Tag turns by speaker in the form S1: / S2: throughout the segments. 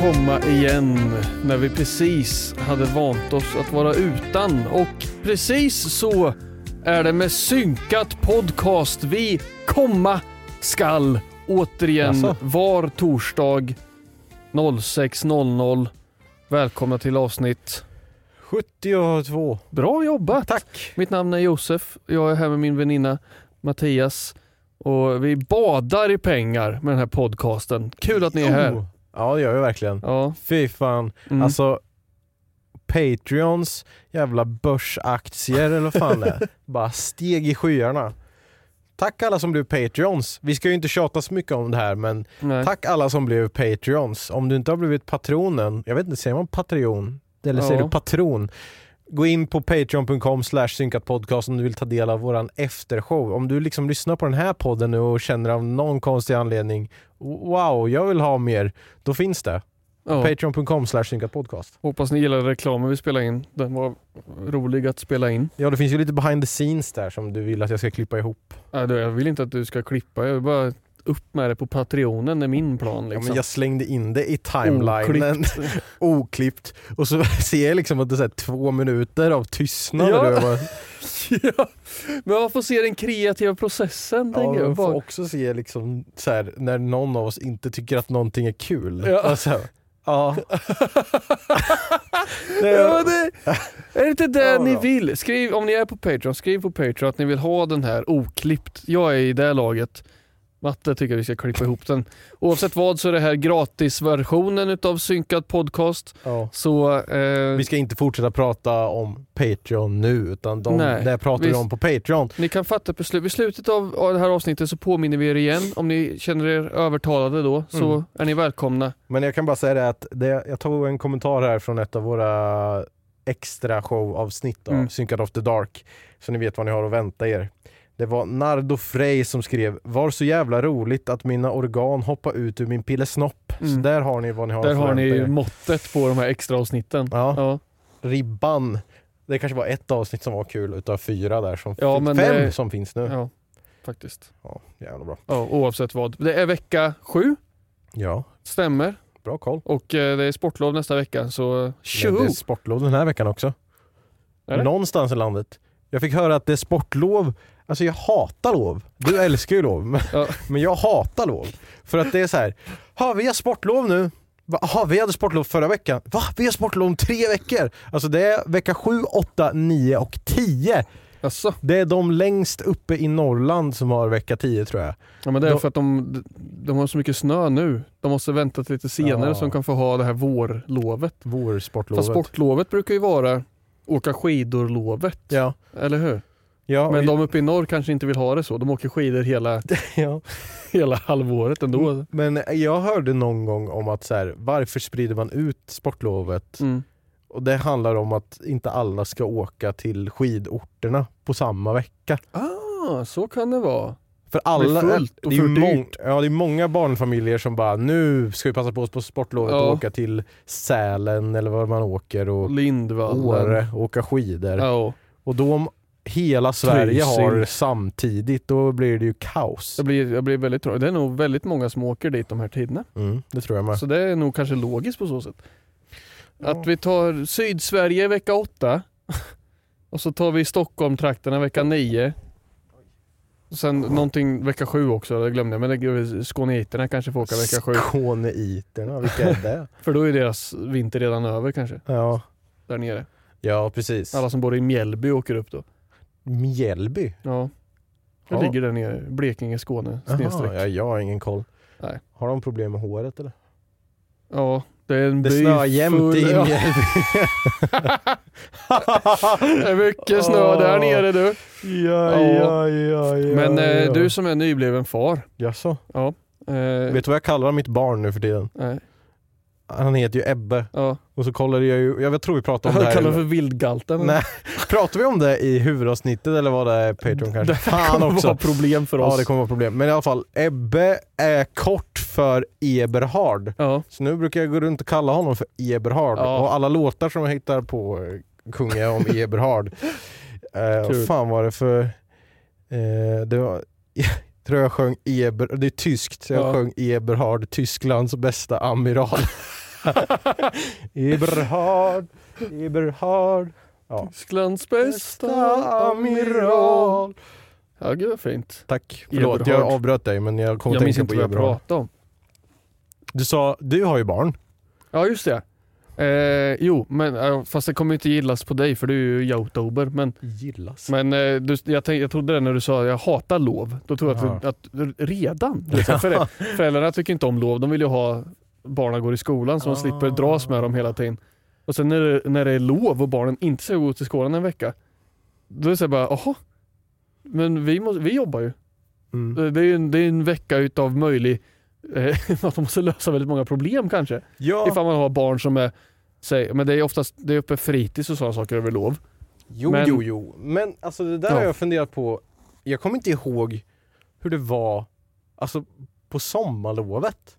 S1: komma igen när vi precis hade vant oss att vara utan. Och precis så är det med synkat podcast vi komma skall återigen
S2: Jaså?
S1: var torsdag 06.00. Välkomna till avsnitt.
S2: 72.
S1: Bra jobbat!
S2: Tack.
S1: Mitt namn är Josef. Jag är här med min väninna Mattias. Och vi badar i pengar med den här podcasten. Kul att ni är här.
S2: Oh. Ja det gör vi verkligen.
S1: Ja.
S2: Fy fan.
S1: Mm.
S2: Alltså Patreons jävla börsaktier eller vad fan det är. Bara steg i skyarna. Tack alla som blev Patreons. Vi ska ju inte tjata så mycket om det här men
S1: Nej.
S2: tack alla som blev Patreons. Om du inte har blivit patronen, jag vet inte, säger man Patreon? Eller säger
S1: Ja.
S2: du patron? Gå in på patreon.com slash synkatpodcast om du vill ta del av våran eftershow. Om du liksom lyssnar på den här podden nu och känner av någon konstig anledning Wow, jag vill ha mer. Då finns det.
S1: Ja.
S2: Patreon.com slash synkatpodcast.
S1: Hoppas ni gillade reklamen vi spelade in. Den var rolig att spela in.
S2: Ja, det finns ju lite behind the scenes där som du vill att jag ska klippa ihop.
S1: Du, jag vill inte att du ska klippa. Jag vill bara upp med det på Patreonen är min plan.
S2: Ja,
S1: Liksom.
S2: men jag slängde in det i timelinen,
S1: Oklippt.
S2: oklippt. Och så ser jag liksom att det är två minuter av tystnad.
S1: Ja.
S2: Jag bara,
S1: ja. Men man får se den kreativa processen.
S2: Ja,
S1: tänker
S2: man
S1: jag.
S2: får också se liksom så här, när någon av oss inte tycker att någonting är kul.
S1: Ja.
S2: Alltså, ja. Det-
S1: ja, det, är det inte det
S2: Ja,
S1: ni vill? Skriv, om ni är på Patreon, skriv på Patreon att ni vill ha den här oklippt. Jag är i det laget. Matte tycker vi ska klippa ihop den. Oavsett vad så är det här gratisversionen utav synkad podcast.
S2: ja.
S1: Så eh,
S2: Vi ska inte fortsätta prata om Patreon nu utan de,
S1: Nej,
S2: det pratar vi
S1: vi-
S2: om på Patreon.
S1: Ni kan fatta beslut. Vid slutet av av det här avsnittet så påminner vi er igen. Om ni känner er övertalade då så
S2: Mm.
S1: är ni välkomna.
S2: Men jag kan bara säga det att det, jag tog en kommentar här från ett av våra extra showavsnitt av
S1: Mm.
S2: Synkad After Dark. Så ni vet vad ni har att vänta er. Det var Nardo Frey som skrev Var så jävla roligt att mina organ hoppar ut ur min pillesnopp. Så
S1: Mm.
S2: där har ni vad ni har
S1: Där har ni
S2: er.
S1: måttet på de här extra avsnitten.
S2: Ja.
S1: Ja.
S2: Ribban. Det kanske var ett avsnitt som var kul utav fyra där som
S1: Ja,
S2: fem
S1: det-
S2: som finns nu. Ja.
S1: ja, faktiskt.
S2: jävla bra.
S1: Ja, oavsett vad. Det är vecka sju,
S2: Ja,
S1: stämmer.
S2: bra koll.
S1: Och eh, det är sportlov nästa vecka så tjoho!
S2: det är sportlov den här veckan också. Någonstans i landet. Jag fick höra att det är sportlov. Alltså jag hatar lov. Du älskar ju lov. Men,
S1: Ja.
S2: men jag hatar lov. För att det är så här. Ha, vi har sportlov nu. Va, aha, vi hade sportlov förra veckan. Va? Vi har sportlov om tre veckor. Alltså det är vecka 7, 8, 9 och 10.
S1: Asså?
S2: Det är de längst uppe i Norrland som har vecka 10 tror jag.
S1: Ja men det är
S2: Då-
S1: för att de, de har så mycket snö nu. De måste vänta till lite senare
S2: Ja.
S1: så de kan få ha det här vårlovet.
S2: Vårsportlovet.
S1: Fast sportlovet brukar ju vara åka skidor-lovet.
S2: Ja.
S1: Eller hur?
S2: Ja,
S1: Men de uppe i norr kanske inte vill ha det så. De åker skidor hela,
S2: ja.
S1: hela halvåret ändå.
S2: Men jag hörde någon gång om att så här, varför sprider man ut sportlovet?
S1: Mm.
S2: Och det handlar om att inte alla ska åka till skidorterna på samma vecka.
S1: Ah, så kan det vara.
S2: För alla,
S1: fullt och
S2: det, är mång, ja, det är många barnfamiljer som bara nu ska vi passa på oss på sportlovet
S1: Ja.
S2: och åka till Sälen eller var man åker och
S1: Lindvallen.
S2: Åre och åka skidor.
S1: Ja,
S2: Och då om hela Sverige
S1: Trysil.
S2: har samtidigt då blir det ju kaos.
S1: jag blir, jag blir väldigt tråkig. Det är nog väldigt många som åker dit de här tiderna.
S2: Mm, det tror jag med.
S1: Så det är nog kanske logiskt på så sätt.
S2: Ja.
S1: Att vi tar Sydsverige vecka åtta och så tar vi Stockholm-trakterna vecka nio. Och sen någonting vecka sju också, det glömde jag. Men det skåneiterna kanske får åka vecka sju.
S2: Skåneiterna, vilka är det?
S1: För då är deras vinter redan över kanske,
S2: ja.
S1: där nere.
S2: ja, precis.
S1: Alla som bor i Mjällby åker upp då.
S2: Mjällby?
S1: Ja. Det
S2: Ja.
S1: ligger där nere, Blekinge, Skåne, snedstreck.
S2: ja, jag har ingen koll.
S1: Nej.
S2: Har de problem med håret eller?
S1: Ja, det är en
S2: Det
S1: by
S2: snöar jämt i. Mjällby.
S1: Det är mycket snö där nere du.
S2: ja, ja, ja, ja.
S1: Men eh,
S2: ja.
S1: du som är nybliven far.
S2: Jaså?
S1: Ja. Eh,
S2: Vet du vad jag kallar mitt barn nu för tiden?
S1: nej,
S2: Han heter ju Ebbe.
S1: ja.
S2: Och så kollade jag ju, jag tror vi pratade om det här.
S1: kallar för vildgalten.
S2: Nej, pratade vi om det i huvudavsnittet eller var det Patreon kanske?
S1: Det här kommer
S2: också.
S1: vara problem för oss.
S2: Ja det kommer vara problem. Men i alla fall, Ebbe är kort för Eberhard.
S1: Ja.
S2: Så nu brukar jag gå runt och kalla honom för Eberhard.
S1: Ja.
S2: Och alla låtar som jag hittar på eh, sjunger jag om Eberhard. eh, vad fan var det för... Eh, det var... Jag tror jag sjöng Eber, det är tyskt, så jag
S1: Ja.
S2: sjöng Eberhard, Tysklands bästa amiral. Eberhard, Eberhard. Ja.
S1: Tysklands bästa amiral. Ja, gud vad fint.
S2: Tack, förlåt jag
S1: Eberhard.
S2: avbröt dig men jag kom
S1: Jag
S2: att
S1: minns
S2: tänka
S1: inte
S2: på
S1: vad jag
S2: Eberhard.
S1: pratade om.
S2: Du sa, du har ju barn.
S1: Ja, just det. Eh, jo, men, eh, fast det kommer ju inte gillas på dig för du är ju youtuber. Men,
S2: Gillas.
S1: men eh, du, jag, tänk, jag trodde det när du sa jag hatar lov. Då tror jag att, du, att du redan. Liksom, för det, föräldrarna tycker inte om lov. De vill ju ha barnen går i skolan så de
S2: Ah.
S1: slipper dras med dem hela tiden. Och sen när det, när det är lov och barnen inte ska gå till skolan en vecka. Då är det så bara, jaha. Men vi, måste, vi jobbar ju.
S2: Mm.
S1: Det det är en, det är en vecka utav möjlig, eh, att de måste lösa väldigt många problem kanske.
S2: Ja,
S1: Ifall man har barn som är, säg, men det är oftast det är uppe fritids och sådana saker över lov.
S2: jo,
S1: men-
S2: jo, jo. Men alltså det där
S1: Ja.
S2: har jag funderat på. Jag kommer inte ihåg hur det var alltså, på sommarlovet.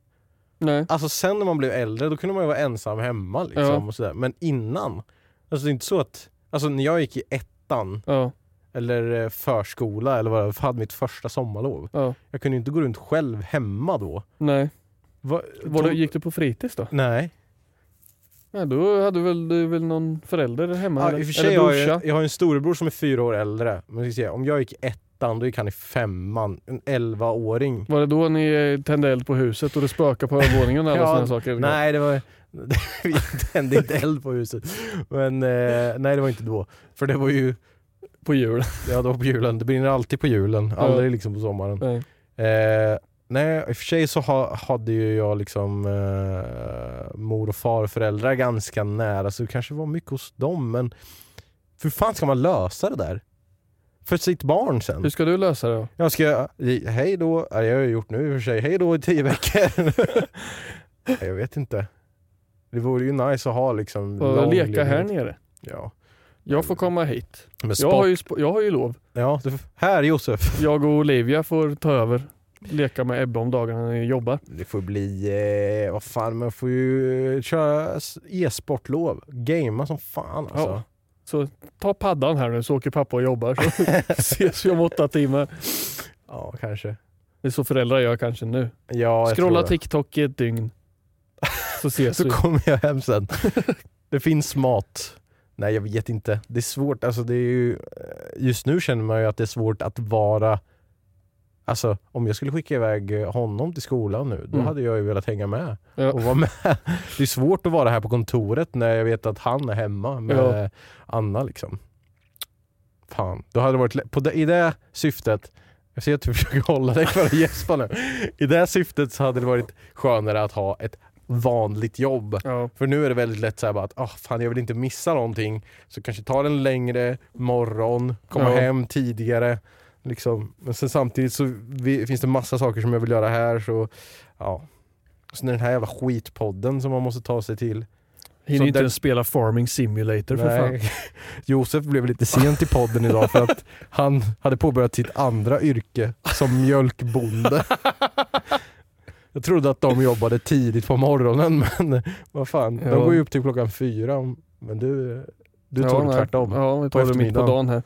S1: Nej.
S2: Alltså sen när man blev äldre då kunde man ju vara ensam hemma liksom
S1: Ja.
S2: och sådär. Men innan, alltså det är inte så att, alltså när jag gick i ettan
S1: Ja,
S2: eller eh, förskola eller vad det hade mitt första sommarlov.
S1: ja.
S2: Jag kunde ju inte gå runt själv hemma då.
S1: Nej.
S2: Va,
S1: Var
S2: de-
S1: det, gick du på fritids då?
S2: Nej.
S1: Nej, då hade väl, du väl någon förälder hemma?
S2: Ja,
S1: eller?
S2: I och för sig
S1: eller
S2: jag, har
S1: brorsa?
S2: jag, jag har en storebror som är fyra år äldre. Men ska se, om jag gick ettan då gick han i femman. En elvaåring.
S1: Var det då ni eh, tände eld på huset och det spökade på övervåningen och alla
S2: Ja,
S1: sådana saker?
S2: Nej det var vi tände inte eld på huset. Men eh, nej det var inte då. För det var ju,
S1: På jul?
S2: ja det var på julen. Det brinner alltid på julen.
S1: Ja.
S2: Aldrig liksom på sommaren. Eh, nej, i och för sig så ha, hade ju jag liksom eh, mor och farföräldrar ganska nära så det kanske var mycket hos dem men hur fan ska man lösa det där? För sitt barn sen?
S1: Hur ska du lösa det då?
S2: Jag ska, hej då, jag har ju gjort nu i och för sig, hej då i tio veckor. Nej, jag vet inte. Det vore ju nice att ha liksom
S1: Och leka här nere?
S2: Ja.
S1: Jag får komma hit. Jag har ju, jag har ju lov.
S2: ja, det, här Josef.
S1: Jag och Olivia får ta över. Leka med Ebba om dagarna när ni jobbar.
S2: Det får bli, eh, vad fan, man får ju köra e-sportlov. Gamea som fan alltså.
S1: Ja. Så ta paddan här nu så åker pappa och jobbar så ses vi om åtta timmar.
S2: Ja, kanske.
S1: Det är så föräldrar gör kanske nu.
S2: Ja, jag
S1: Scrolla. TikTok i ett dygn. Så ses
S2: Så
S1: vi.
S2: kommer jag hem sen. det finns mat. Nej jag vet inte. Det är svårt, alltså det är ju, eh, just nu känner man ju att det är svårt att vara Alltså om jag skulle skicka iväg eh, honom till skolan nu, då
S1: Mm.
S2: hade jag ju velat hänga med
S1: Ja.
S2: och vara med. Det är svårt att vara här på kontoret när jag vet att han är hemma med
S1: Ja.
S2: Anna liksom. Fan, då hade det varit, på det, i det syftet, jag ser att du försöker hålla dig för att gäspa nu. I det syftet så hade det varit skönare att ha ett vanligt jobb.
S1: Ja.
S2: För nu är det väldigt lätt så här bara att ah, fan jag vill inte missa någonting. Så kanske ta en längre morgon, komma
S1: Ja.
S2: hem tidigare. Liksom. Men sen samtidigt så vi, finns det massa saker som jag vill göra här. Så ja. Sen är den här jävla skitpodden som man måste ta sig till.
S1: Hinner inte ens spela Farming Simulator för fan.
S2: Nej. Josef blev lite sent i podden idag för att han hade påbörjat sitt andra yrke som mjölkbonde. Jag trodde att de jobbade tidigt på morgonen men vad fan, de
S1: Ja.
S2: går ju upp till klockan fyra. Men du, du
S1: Ja,
S2: tog det
S1: nej.
S2: tvärtom.
S1: Ja, vi tar det mitt på dagen här.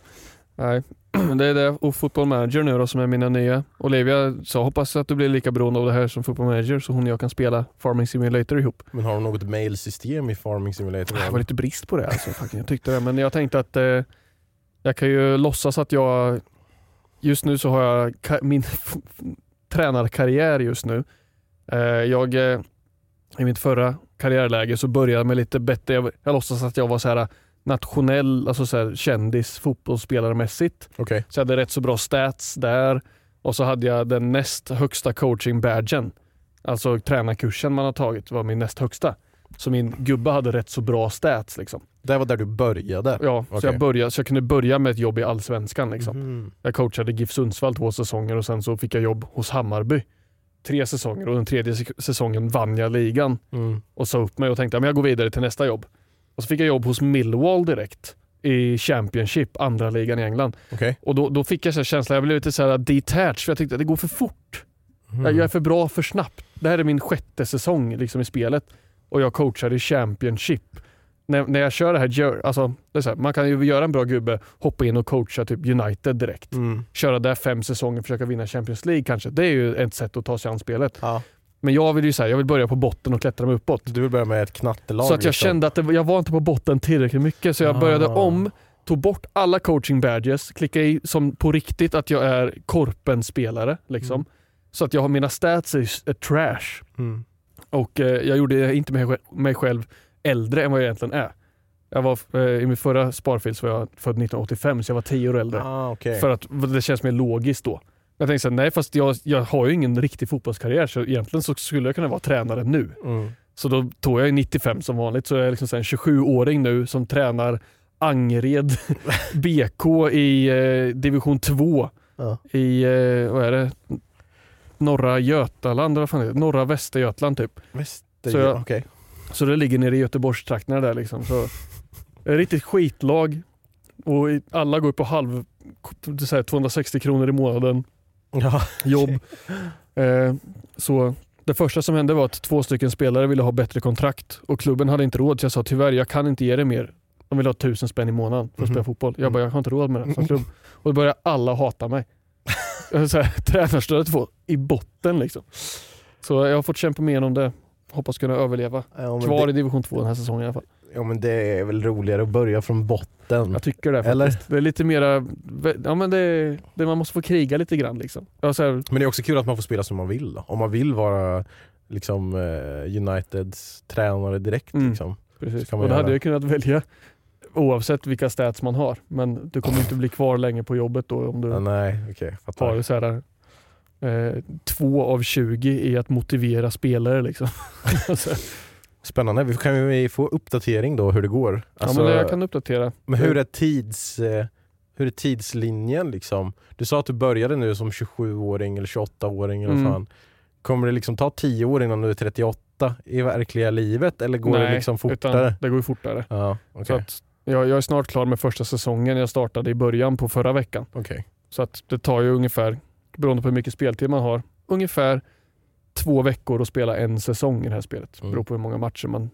S1: Nej, det är det och Football Manager nu då som är mina nya. Olivia sa hoppas att du blir lika beroende av det här som Football Manager så hon och jag kan spela Farming Simulator ihop.
S2: Men har de något mailsystem i Farming Simulator?
S1: Det var lite brist på det alltså. Jag tyckte det. Men jag tänkte att eh, jag kan ju låtsas att jag Just nu så har jag min tränarkarriär just nu. Eh, jag eh, I mitt förra karriärläge så började jag med lite bättre, jag, jag låtsas att jag var så här nationell, alltså så här kändis fotbollsspelarmässigt.
S2: Okej.
S1: Så jag hade rätt så bra stats där och så hade jag den näst högsta coaching-badgen. Alltså tränarkursen man har tagit var min näst högsta. Så min gubbe hade rätt så bra stats liksom.
S2: Det var där du började?
S1: Ja, så,
S2: Okej.
S1: jag började, så jag kunde börja med ett jobb i Allsvenskan. Liksom.
S2: Mhm.
S1: Jag coachade GIF Sundsvall två säsonger och sen så fick jag jobb hos Hammarby. Tre säsonger och den tredje säsongen vann jag ligan
S2: Mm.
S1: och sa upp mig och tänkte att jag går vidare till nästa jobb. Och så fick jag jobb hos Millwall direkt i Championship, andra ligan i England.
S2: Okej.
S1: Och då, då fick jag så känslan, jag blev lite så här detached för jag tyckte att det går för fort.
S2: Mhm.
S1: Jag, jag är för bra för snabbt. Det här är min sjätte säsong liksom, i spelet och jag coachar i Championship. När, när jag kör det här, gör- alltså, det här, man kan ju göra en bra gubbe, hoppa in och coacha typ United direkt.
S2: Mm.
S1: Köra där fem säsonger, försöka vinna Champions League kanske. Det är ju ett sätt att ta sig an spelet.
S2: Ja.
S1: Men jag vill ju säga, jag vill börja på botten och klättra mig uppåt.
S2: Du vill börja med ett knattelag?
S1: Så att jag
S2: liksom.
S1: kände att det, jag var inte på botten tillräckligt mycket så jag började
S2: Ah.
S1: om, tog bort alla coaching badges, klickade i som på riktigt att jag är korpen-spelare. Liksom.
S2: Mm.
S1: Så att jag har mina stats är, trash.
S2: Mm.
S1: Och eh, jag gjorde inte mig, mig själv äldre än vad jag egentligen är. Jag var, eh, I min förra sparfil så var jag född 1985 så jag var 10 år äldre.
S2: Ah, okej.
S1: För att det känns mer logiskt då. Jag tänkte såhär, nej fast jag, jag har ju ingen riktig fotbollskarriär så egentligen så skulle jag kunna vara tränare nu.
S2: Mm.
S1: Så då tog jag ju 95 som vanligt, så jag är liksom en 27-åring nu som tränar Angered BK i eh, division 2
S2: Ja.
S1: i, eh, vad är det, norra Götaland, eller vad fan är det? norra Västergötland typ.
S2: Väster...
S1: Så jag-
S2: okej.
S1: Så det ligger nere i Göteborgstrakterna där liksom. Så, riktigt skitlag och alla går på halv, så här, 260 kronor i månaden
S2: Ja.
S1: jobb. Eh, så det första som hände var att två stycken spelare ville ha bättre kontrakt och klubben hade inte råd så jag sa tyvärr jag kan inte ge det mer. De vill ha tusen spänn i månaden för att
S2: Mhm.
S1: spela fotboll. Jag bara jag har inte råd med det som klubb. Och då började alla hata mig. Tränarstödet var i botten liksom. Så jag har fått kämpa mig igenom det. Hoppas kunna överleva.
S2: Ja,
S1: Kvar
S2: det,
S1: i division 2 den här säsongen i alla fall.
S2: Ja men det är väl roligare att börja från botten.
S1: Jag tycker det faktiskt.
S2: Eller?
S1: Det är lite mera, ja men det, det man måste få kriga lite grann liksom. Här,
S2: Men det är också kul att man får spela som man vill då. Om man vill vara liksom eh, Uniteds tränare direkt
S1: Mm.
S2: liksom.
S1: Precis. Och det hade
S2: göra.
S1: jag kunnat välja oavsett vilka stats man har. Men du kommer inte bli kvar länge på jobbet då om du
S2: Ja, nej, fattar.
S1: har så här, eh, två av 20 i att motivera spelare. Liksom. Så,
S2: Spännande. Vi kan vi få uppdatering då hur det går? Alltså,
S1: ja, men jag kan uppdatera.
S2: men hur är tids... Eh, hur är tidslinjen liksom? Du sa att du började nu som 27-åring eller 28-åring eller
S1: Mm.
S2: fan. Kommer det liksom ta 10 år innan du är 38 i verkliga livet eller går det
S1: Nej,
S2: liksom
S1: Utan
S2: fortare?
S1: det går ju fortare.
S2: Ja,
S1: Så
S2: okej.
S1: att jag, jag är snart klar med första säsongen. Jag startade i början på förra veckan.
S2: Okej.
S1: Så att det tar ju ungefär, beroende på hur mycket speltid man har, ungefär två veckor att spela en säsong i det här spelet.
S2: Mm.
S1: Beror på hur många matcher man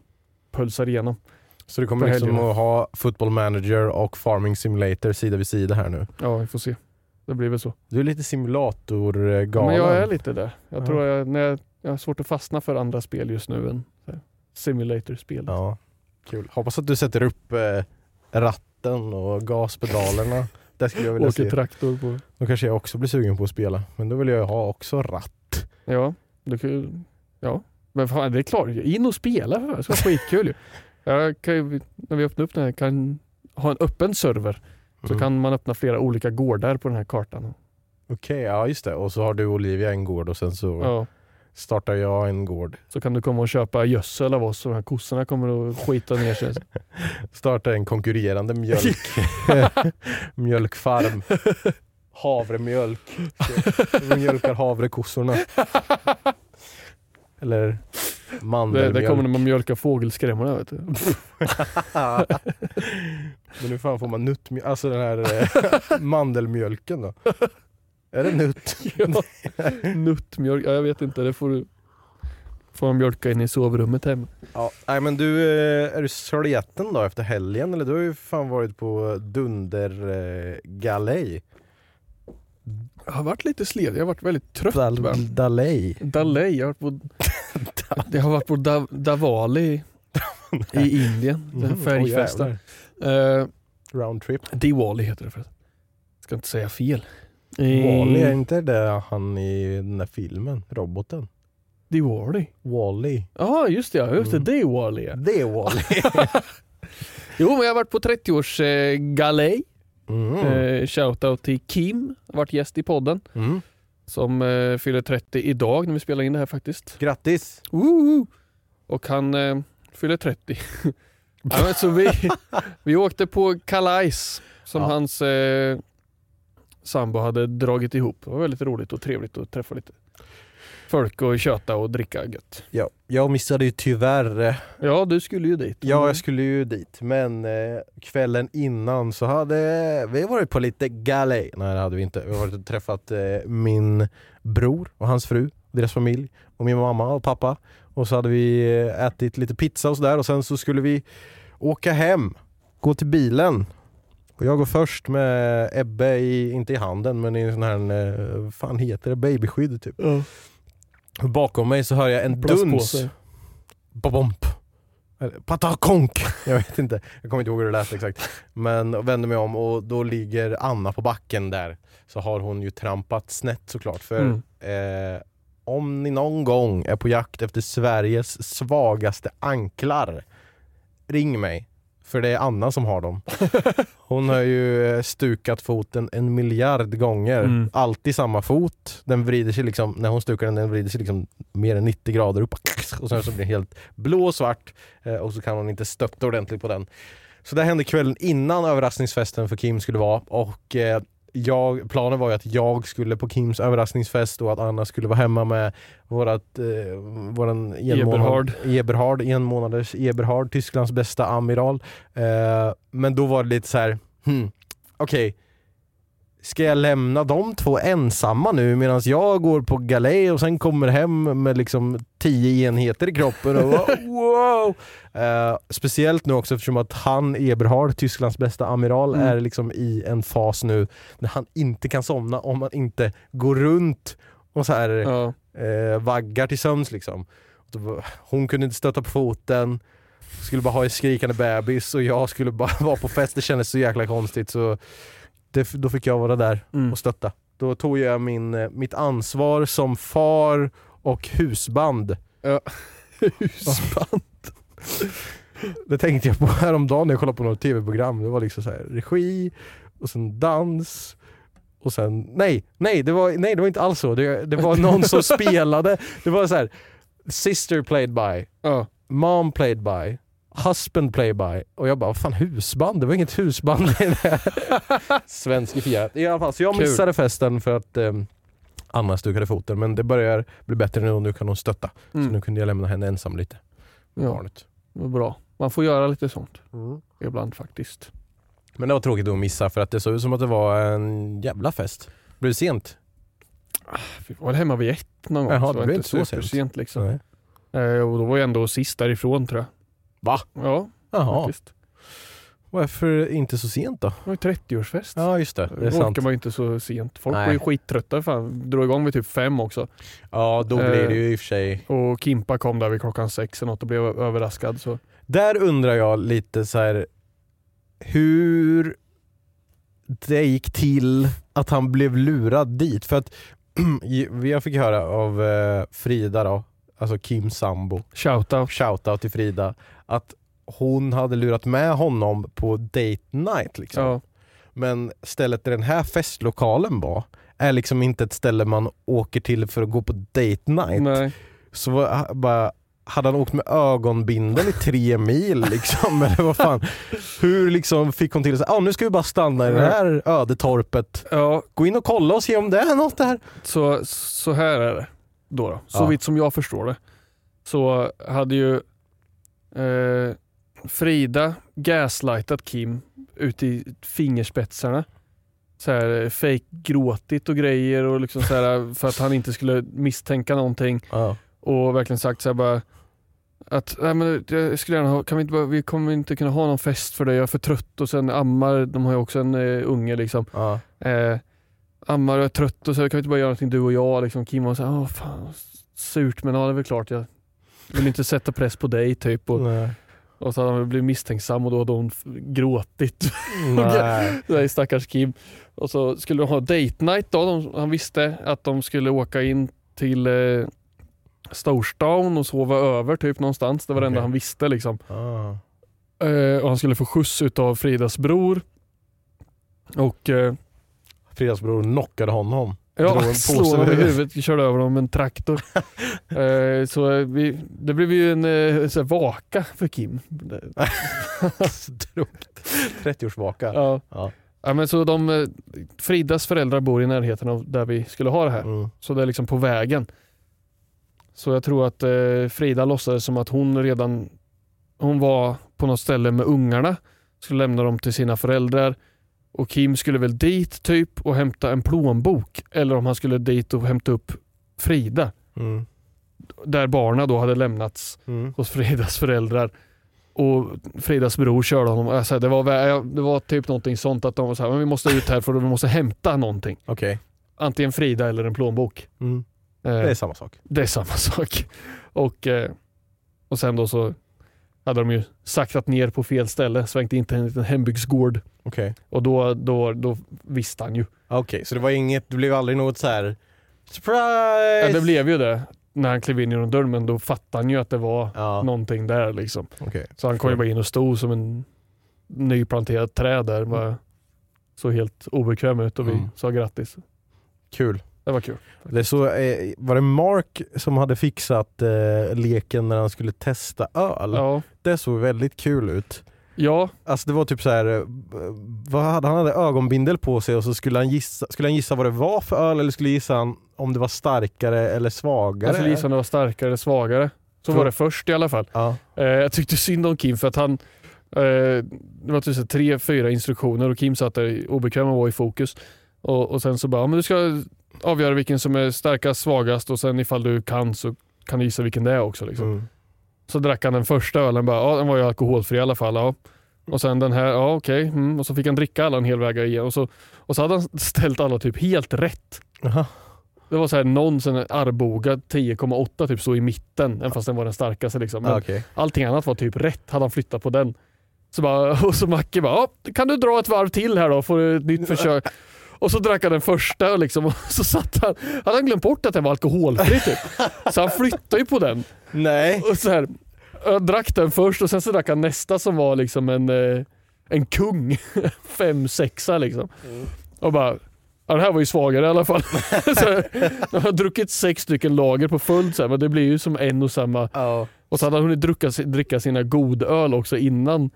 S1: pulsar igenom.
S2: Så du kommer liksom att ha football manager och farming simulator sida vid sida här nu?
S1: Ja, vi får se. Det blir väl så.
S2: Du är lite simulatorgalen.
S1: Men jag är lite där. Jag
S2: Ja.
S1: tror jag, när jag, jag har svårt att fastna för andra spel just nu än simulator-spel.
S2: Ja, kul. Hoppas att du sätter upp eh, ratten och gaspedalerna. Det skulle jag vilja
S1: Åker
S2: se.
S1: traktor på.
S2: Då kanske jag också blir sugen på att spela. Men då vill jag ha också ratt.
S1: Ja, ju, ja. Men fan, det är klart. In och spela för. Det ska vara skitkul ju. Jag kan ju, när vi öppnar upp den här, kan ha en öppen server. Så
S2: Mm.
S1: kan man öppna flera olika gårdar på den här kartan.
S2: Okej, ja just det. Och så har du Olivia en gård och sen så
S1: Ja,
S2: startar jag en gård.
S1: så kan du komma och köpa gödsel av oss och de här kossorna kommer att skita ner sig.
S2: Starta en konkurrerande mjölk mjölkfarm. Havremjölk. Så mjölkar havrekossorna. Eller
S1: Det,
S2: mandelmjölk.
S1: det kommer när man mjölkar fågelskrämmorna. Vet du.
S2: Men hur fan får man nuttmjölk? Alltså den här eh, mandelmjölken då? Är det nutt?
S1: Ja, nuttmjölk, ja, jag vet inte. Det får du får man mjölka in i sovrummet hemma.
S2: Ja, nej men du, eh, är du sleten då efter helgen? Eller du har ju fan varit på dundergalej.
S1: Jag har varit lite sledig, jag har varit väldigt trött.
S2: Dal- Dalej.
S1: Dalej, jag har varit på, jag har varit på da, Davali i Indien.
S2: Mm,
S1: färgfesten.
S2: jävlar.
S1: Uh,
S2: Roundtrip.
S1: Diwali heter det förresten. Ska inte säga fel.
S2: Wally, är
S1: Eh,
S2: inte det han i den där filmen? Roboten?
S1: Diwali?
S2: Wally.
S1: Ja just det, ja, just det.
S2: Mm.
S1: Diwali ja.
S2: Det är Wally.
S1: Jo men jag har varit på 30-års eh.
S2: Mm.
S1: Eh, shoutout till Kim, varit gäst i podden.
S2: Mm.
S1: Som eh, fyller 30 idag när vi spelar in det här faktiskt.
S2: Grattis!
S1: Woohoo! Och han eh, fyller 30. ja, men så vi, vi åkte på kalajs som
S2: Ja.
S1: hans eh, sambo hade dragit ihop. Det var väldigt roligt och trevligt att träffa lite folk och köta och dricka gött.
S2: Ja, jag missade ju tyvärr eh,
S1: Ja, du skulle ju dit.
S2: Ja, jag skulle ju dit, men eh, kvällen innan så hade vi varit på lite galej. Nej, det hade vi inte. Vi har varit träffat eh, min bror och hans fru, deras familj och min mamma och pappa. Och så hade vi eh, ätit lite pizza och sådär och sen så skulle vi åka hem, gå till bilen. Och jag går först med Ebbe, i, inte i handen men i en sån här, eh, fan heter det, babyskydd typ.
S1: Ja.
S2: Bakom mig så hör jag en duns. Eller Patakonk. Jag vet inte. Jag kommer inte ihåg hur det lät exakt. Men jag vänder mig om och då ligger Anna på backen där. Så har hon ju trampat snett såklart. För
S1: Mm.
S2: eh, om ni någon gång är på jakt efter Sveriges svagaste anklar, ring mig. För det är Anna som har dem. Hon har ju eh, stukat foten en miljard gånger.
S1: Mm.
S2: Alltid samma fot. Den vrider sig liksom, när hon stukar den, den vrider sig liksom mer än 90 grader upp. Och sen så blir den helt blå och svart. Eh, och så kan hon inte stötta ordentligt på den. Så det hände kvällen innan överraskningsfesten för Kim skulle vara. Och eh, jag, planen var ju att jag skulle på Kims överraskningsfest och att Anna skulle vara hemma med vårat, eh, våran
S1: Eberhard.
S2: Eberhard, en månaders Eberhard, Tysklands bästa amiral. Eh, men då var det lite så här, hmm, okej, ska jag lämna de två ensamma nu medan jag går på galej och sen kommer hem med liksom tio enheter i kroppen och bara, wow! Eh, speciellt nu också eftersom att han, Eberhard, Tysklands bästa amiral,
S1: Mm.
S2: är liksom i en fas nu när han inte kan somna om man inte går runt och så här
S1: Ja.
S2: eh, vaggar till sömns liksom. Hon kunde inte stöta på foten, skulle bara ha en skrikande bebis och jag skulle bara vara på fest. Det kändes så jäkla konstigt så det, då fick jag vara där
S1: Mm.
S2: och stötta. Då tog jag min, eh, mitt ansvar som far och husband.
S1: Husband.
S2: Det tänkte jag på häromdagen när jag kollade på något tv-program. Det var liksom så här, regi och sen dans och sen, nej, nej det var, nej, det var inte alls så. Det, det var någon som spelade. Det var så här, sister played by,
S1: Ja.
S2: mom played by, husband played by. Och jag bara, fan husband? Det var inget husband i det. Svenskifierat. I alla fall, så jag
S1: Kul.
S2: missade festen för att um, Anna stukade foten. Men det börjar bli bättre nu och nu kan hon stötta. Så
S1: Mm.
S2: nu kunde jag lämna henne ensam lite.
S1: Ja.
S2: Barnet.
S1: Det var bra. Man får göra lite sånt ibland faktiskt.
S2: Men det var tråkigt att missa för att det såg ut som att det var en jävla fest. Blev det sent?
S1: Vi var väl hemma vid ett någon gång.
S2: Jaha,
S1: så
S2: det
S1: var
S2: blev inte så
S1: supersent liksom.
S2: Nej.
S1: Eh, och då var jag ändå sist därifrån tror jag.
S2: Va?
S1: Ja,
S2: Jaha,
S1: faktiskt.
S2: varför inte så sent då?
S1: Det var ju 30-årsfest.
S2: Ja just det, det är
S1: Då
S2: sant.
S1: orkar man ju inte så sent. Folk
S2: Nej.
S1: var ju skittrötta. Fan. Drog igång vid typ fem också.
S2: Ja då blir
S1: Eh.
S2: det ju i och för sig.
S1: Och Kimpa kom där vid klockan sex eller något och blev överraskad. Så.
S2: Där undrar jag lite så här hur det gick till att han blev lurad dit. För att jag fick höra av eh, Frida då, alltså Kims sambo,
S1: Shoutout.
S2: shoutout till Frida, att hon hade lurat med honom på date night. Liksom.
S1: Ja.
S2: Men stället där den här festlokalen var är liksom inte ett ställe man åker till för att gå på date night.
S1: Nej.
S2: Så var, bara, hade han åkt med ögonbindel i tre mil liksom? Eller vad fan? Hur liksom fick hon till sig, ah, nu ska vi bara stanna i det här ödetorpet.
S1: Ja,
S2: Gå in och kolla och se om det är något där.
S1: så, så här är det. Då då. Så
S2: Ja.
S1: vitt som jag förstår det. Så hade ju eh, Frida gaslightat Kim ut i fingerspetsarna. Så här, fake gråtit och grejer och liksom så här, för att han inte skulle misstänka någonting.
S2: Ja.
S1: och verkligen sagt så här bara att nej, men jag skulle gärna ha, kan vi, inte bara, vi kommer inte kunna ha någon fest för dig, jag är för trött och sen ammar, de har ju också en eh, unge liksom.
S2: Ja.
S1: Eh, ammar och är trött och så kan vi inte bara göra någonting du och jag liksom. Kim var såhär, åh fan surt men ja det är väl klart jag vill inte sätta press på dig typ. Och,
S2: Nej.
S1: och så hade han blivit misstänksam och då hade hon gråtit.
S2: Nej.
S1: Nej, stackars Kim. Och så skulle de ha date night då. De, han visste att de skulle åka in till eh, Storstan och sova över typ någonstans. Det var det enda
S2: Okej.
S1: han visste liksom.
S2: Ah.
S1: Eh, och han skulle få skjuts utav Fridas bror. Och eh,
S2: Fridas bror knockade honom.
S1: Ja, slog honom i huvudet, körde över honom med en traktor. eh, så vi, det blev ju en eh, vaka för Kim.
S2: Strukt. 30-årsvaka.
S1: Ja.
S2: Ja.
S1: Ja, men så de, eh, Fridas föräldrar bor i närheten av där vi skulle ha det här.
S2: Mm.
S1: Så det är liksom på vägen. Så jag tror att eh, Frida låtsades som att hon redan hon var på något ställe med ungarna. Skulle lämna dem till sina föräldrar. Och Kim skulle väl dit typ och hämta en plånbok. Eller om han skulle dit och hämta upp Frida.
S2: Mm.
S1: Där barnen då hade lämnats
S2: Mm.
S1: hos Fridas föräldrar. Och Fridas bror körde honom. Alltså, det, var, det var typ någonting sånt att de var så här, men vi måste ut här för vi måste hämta någonting.
S2: Okej.
S1: Antingen Frida eller en plånbok.
S2: Mm.
S1: Eh,
S2: Det är samma sak.
S1: det är samma sak. Och, eh, och sen då så hade de ju saktat ner på fel ställe, svängt in till en liten hembygdsgård.
S2: Okej.
S1: Och då, då, då visste han ju.
S2: Okej, så det var inget, det blev aldrig något så här surprise?
S1: Ja, det blev ju det när han klev in genom dörren, men då fattade han ju att det var
S2: Ja,
S1: någonting där liksom.
S2: okej.
S1: Så han kom ju bara in och stod som en nyplanterad träd där. Bara såg helt obekväm ut och vi
S2: Mm.
S1: sa grattis.
S2: Kul.
S1: Det var kul.
S2: Det så, eh, var det Mark som hade fixat eh, leken när han skulle testa öl?
S1: Ja,
S2: Det såg väldigt kul ut.
S1: ja
S2: Alltså det var typ så här, eh, vad hade, han hade ögonbindel på sig och så skulle han, gissa, skulle han gissa vad det var för öl eller skulle gissa han om det var starkare eller svagare?
S1: jag skulle gissa om det var starkare eller svagare. Så
S2: För-
S1: var det först i alla fall.
S2: Ja.
S1: Eh, jag tyckte synd om Kim för att han eh, det var typ tre, fyra instruktioner och Kim satt där obekväm och var i fokus. Och, och sen så bara, men du ska avgöra vilken som är starkast, svagast och sen ifall du kan så kan du gissa vilken det är också. Liksom.
S2: Mm.
S1: Så drack han den första ölen, bara, ja, den var ju alkoholfri i alla fall. Ja. Och sen den här, ja okej. Mm. Och så fick han dricka alla en hel väg igen. Och så, och så hade han ställt alla typ helt rätt.
S2: Aha.
S1: Det var så här någon här Arboga 10,8 typ så i mitten, även fast den var den starkaste. Liksom. Men
S2: okej.
S1: allting annat var typ rätt, hade han flyttat på den. Så bara, och så Macke bara, kan du dra ett varv till här då, får du ett nytt försök. Och så drack han den första och, liksom, och så satt han, hade han glömt bort att den var alkoholfri typ. Så han flyttade ju på den.
S2: Nej.
S1: Och så här, jag drack den först och sen så drack han nästa som var liksom en, eh, en kung. Fem, sexa liksom. Och bara, ja, det här var ju svagare i alla fall. så jag har druckit sex stycken lager på följd så här, men det blir ju som en och samma.
S2: Ja.
S1: Och så hade han hunnit dricka, dricka sina godöl också innan.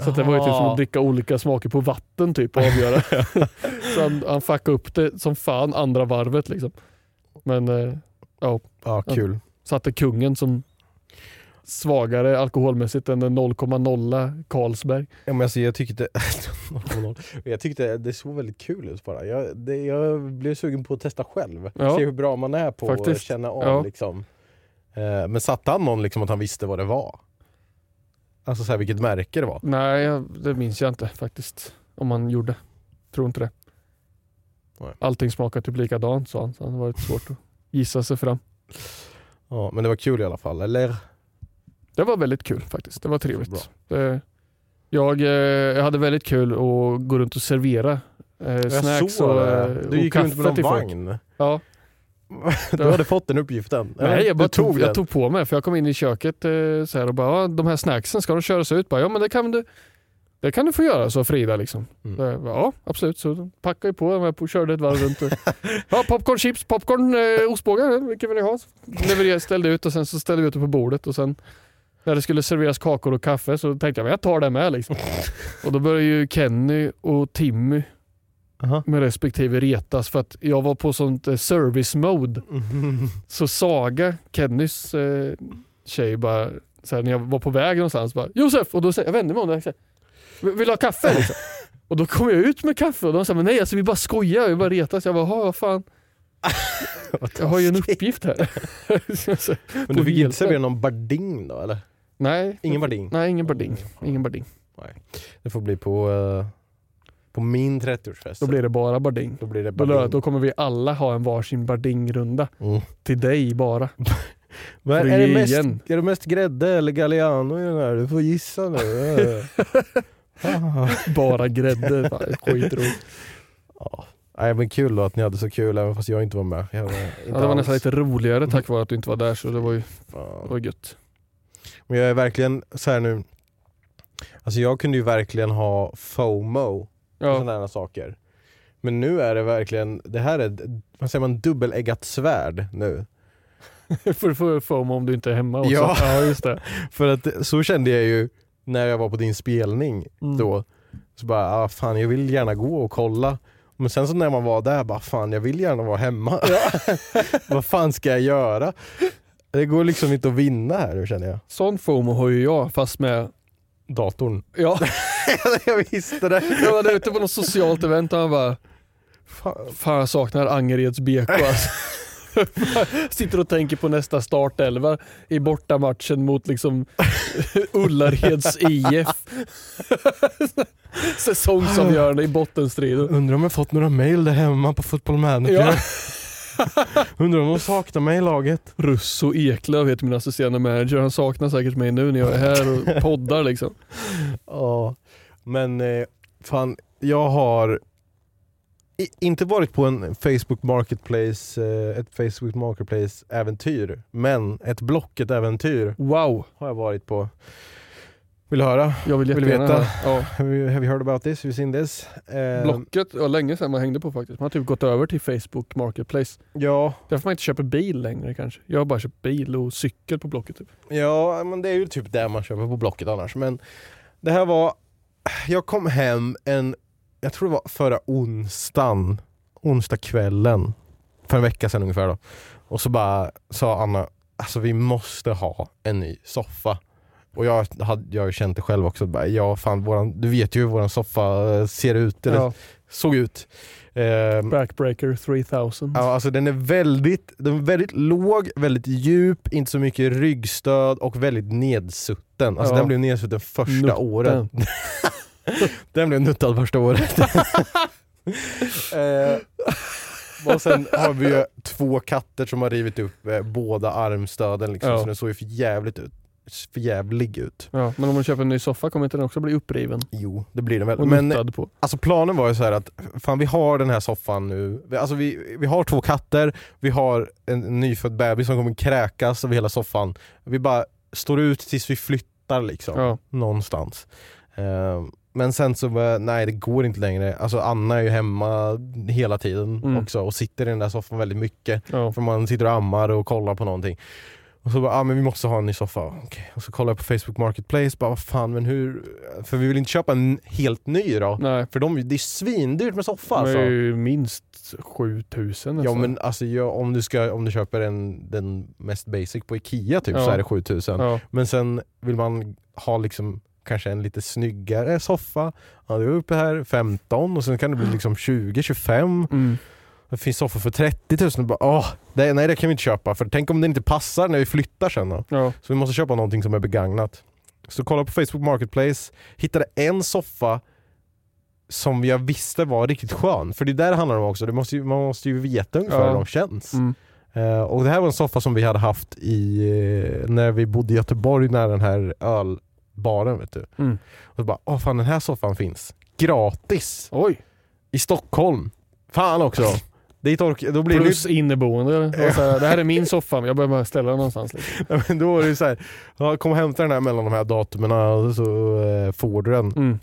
S1: Så att det var ju typ som att dricka olika smaker på vatten typ och avgöra. så han, han fuckade upp det som fan andra varvet liksom. Men eh,
S2: Ja, kul.
S1: satte kungen som svagare alkoholmässigt än en 0,0 Carlsberg.
S2: Ja, men alltså, jag tyckte jag tyckte det såg väldigt kul ut bara. Jag, det, jag blev sugen på att testa själv.
S1: Ja.
S2: Se hur bra man är på att
S1: Faktiskt.
S2: känna av.
S1: Ja.
S2: Liksom. Eh, men satte han någon liksom att han visste vad det var? Alltså så här, vilket märke det var?
S1: Nej, jag- det minns jag inte faktiskt. Om han gjorde. Tror inte det.
S2: Nej.
S1: Allting smakar typ likadant sa han. Så det var lite svårt att gissa sig fram.
S2: Ja, men det var kul i alla fall, eller?
S1: Det var väldigt kul faktiskt. Det var trevligt. Det, jag, eh, jag hade väldigt kul att gå runt och servera eh, snacks
S2: såg
S1: och,
S2: det.
S1: eh,
S2: Du
S1: och
S2: gick runt
S1: kaffe
S2: med någon
S1: till folk.
S2: vagn.
S1: Ja.
S2: Du hade fått den uppgiften?
S1: Nej, jag, bara
S2: tog,
S1: jag tog på mig för jag kom in i köket eh, så här och bara, de här snacksen ska de köras ut? Bara, ja men det kan du, det kan du få göra, så Frida. Liksom.
S2: Mm.
S1: Jag bara, Ja absolut, så de packade jag på den och körde ett varv runt. och- Ja, popcorn, chips, popcorn, eh, ostbågar, vilket vill ni ha? Levererade, ställde ut och sen så ställde vi ut det på bordet och sen när det skulle serveras kakor och kaffe så tänkte jag, men jag tar det med liksom. Och då började ju Kenny och Timmy
S2: Aha.
S1: med respektive retas för att jag var på sånt eh, service mode.
S2: Mhm.
S1: Så Saga, Kennys eh, tjej, bara, så här, när jag var på väg någonstans, bara Josef! Och då säger jag vände mig om och säger, vill du ha kaffe? Liksom. och då kom jag ut med kaffe och de sa, men nej alltså vi bara skojar, vi bara retas. Jag bara, "Jaha, vad fan. Jag har ju en uppgift här.
S2: Men du fick inte servera någon barding då eller?
S1: nej,
S2: Ingen barding?
S1: nej, ingen barding. Ingen barding.
S2: Det får bli på, eh, på min 30-årsfest.
S1: Då blir det bara barding.
S2: Då blir det
S1: Då,
S2: barding.
S1: då kommer vi alla ha en varsin bardingrunda.
S2: Mm.
S1: Till dig bara.
S2: Men är, det mest, är det mest grädde eller Galliano i den här? Du får gissa nu. Ah.
S1: Bara grädde. Skitroligt.
S2: ja. Nej men kul då att ni hade så kul även fast jag inte var med. Jag var
S1: Ja, det var
S2: alls.
S1: nästan lite roligare tack vare att du inte var där så det var ju det var gött.
S2: Men jag är verkligen så här nu. Alltså jag kunde ju verkligen ha FOMO och
S1: Ja,
S2: sådana här saker. Men nu är det verkligen, det här är, vad säger man, dubbeleggat svärd nu.
S1: för att få FOMO om du inte är hemma också.
S2: Ja.
S1: ja just det.
S2: För att så kände jag ju när jag var på din spelning
S1: Mm.
S2: då. Så bara, ah, fan jag vill gärna gå och kolla. Men sen så när man var där, bara fan jag vill gärna vara hemma. Vad fan ska jag göra? Det går liksom inte att vinna här nu känner jag.
S1: Sån FOMO har ju jag fast med
S2: Datorn.
S1: Ja,
S2: jag visste det.
S1: jag var ute på något socialt event och han bara
S2: Fan.
S1: Fan jag saknar Angereds BK alltså. Sitter och tänker på nästa startelva i bortamatchen mot liksom Ullareds IF. Säsongsavgörande i bottenstriden.
S2: Undrar om jag fått några mail där hemma på Football Manager.
S1: Ja.
S2: Undrar om de saknar mig i laget.
S1: Russo Eklöf heter min assisterande manager. Han saknar säkert mig nu när jag är här och poddar liksom.
S2: Ja, men eh, fan, jag har inte varit på en Facebook Marketplace, eh, ett Facebook Marketplace-äventyr, men ett Blocket-äventyr
S1: Wow,
S2: har jag varit på. Vill du höra?
S1: jag vill
S2: Vill veta?
S1: höra. Ja.
S2: Have you, heard about this? Have you seen this? Eh,
S1: Blocket, ja, länge sedan man hängde på faktiskt. Man har typ gått över till Facebook Marketplace.
S2: Ja,
S1: Därför man inte köper bil längre kanske. Jag har bara köpt bil och cykel på Blocket typ.
S2: ja, men det är ju typ det man köper på Blocket annars. Men det här var, jag kom hem en, jag tror det var förra onsdagen, onsdag kvällen, för en vecka sedan ungefär då. Och så bara sa Anna, alltså vi måste ha en ny soffa. Och jag hade jag har ju känt det själv också, bara, ja fan våran, du vet ju hur våran soffa eh, ser ut, eller
S1: Ja,
S2: såg ut. Ehm,
S1: Backbreaker 3000.
S2: Ja, alltså den är väldigt, den är väldigt låg, väldigt djup, inte så mycket ryggstöd och väldigt nedsutten. Alltså
S1: Ja.
S2: den blev nedsutten första
S1: Nutten.
S2: året. den blev nuttad första året. eh, och sen har vi ju två katter som har rivit upp eh, båda armstöden liksom,
S1: Ja.
S2: så den såg ju för jävligt ut. För jävlig ut.
S1: Ja, men om man köper en ny soffa kommer inte den också bli uppriven
S2: Jo, det blir den väl.
S1: och
S2: Men
S1: på?
S2: Alltså planen var ju så här att, fan vi har den här soffan nu, alltså vi, vi har två katter, vi har en nyfödd bebis som kommer kräkas över hela soffan. Vi bara står ut tills vi flyttar liksom,
S1: Ja.
S2: någonstans. Eh, men sen så, bara, nej det går inte längre. Alltså Anna är ju hemma hela tiden
S1: Mm.
S2: också och sitter i den där soffan väldigt mycket.
S1: Ja.
S2: För man sitter och ammar och kollar på någonting. Och så bara, ah, men vi måste ha en ny soffa. Okej. Och så kollar jag på Facebook Marketplace, bara vad fan men hur, för vi vill inte köpa en helt ny då.
S1: Nej,
S2: För de, det är svindyrt med soffa
S1: det
S2: alltså.
S1: är ju minst 7000
S2: Ja
S1: nästan.
S2: men alltså ja, om, du ska, om du köper en, den mest basic på Ikea typ så
S1: Ja.
S2: är det 7000.
S1: Ja.
S2: Men sen vill man ha liksom kanske en lite snyggare soffa. Ja, du är uppe här 15 och sen kan det bli liksom 20-25.
S1: Mm.
S2: Det finns soffor för 30 000 och bara, åh, det, nej det kan vi inte köpa för tänk om det inte passar när vi flyttar sen då.
S1: Ja.
S2: Så vi måste köpa någonting som är begagnat. Så kolla på Facebook Marketplace, hittade en soffa som jag visste var riktigt skön. För det är där det handlar om också, det måste ju, man måste ju veta ungefär
S1: Ja.
S2: hur de känns.
S1: Mm.
S2: Eh, och det här var en soffa som vi hade haft i, eh, när vi bodde i Göteborg nära den här ölbaren. Vet du.
S1: Mm.
S2: Och så bara, åh fan den här soffan finns. Gratis!
S1: Oj,
S2: I Stockholm. Fan också! Dit ork- då blir det
S1: plus inneboende. eller? Det så här, Det här är min soffa, men jag behöver bara ställa den någonstans. Liksom.
S2: Ja, men då var det ju såhär, ja, kom och hämta den här mellan de här datumen och så eh, får du den.
S1: Mm.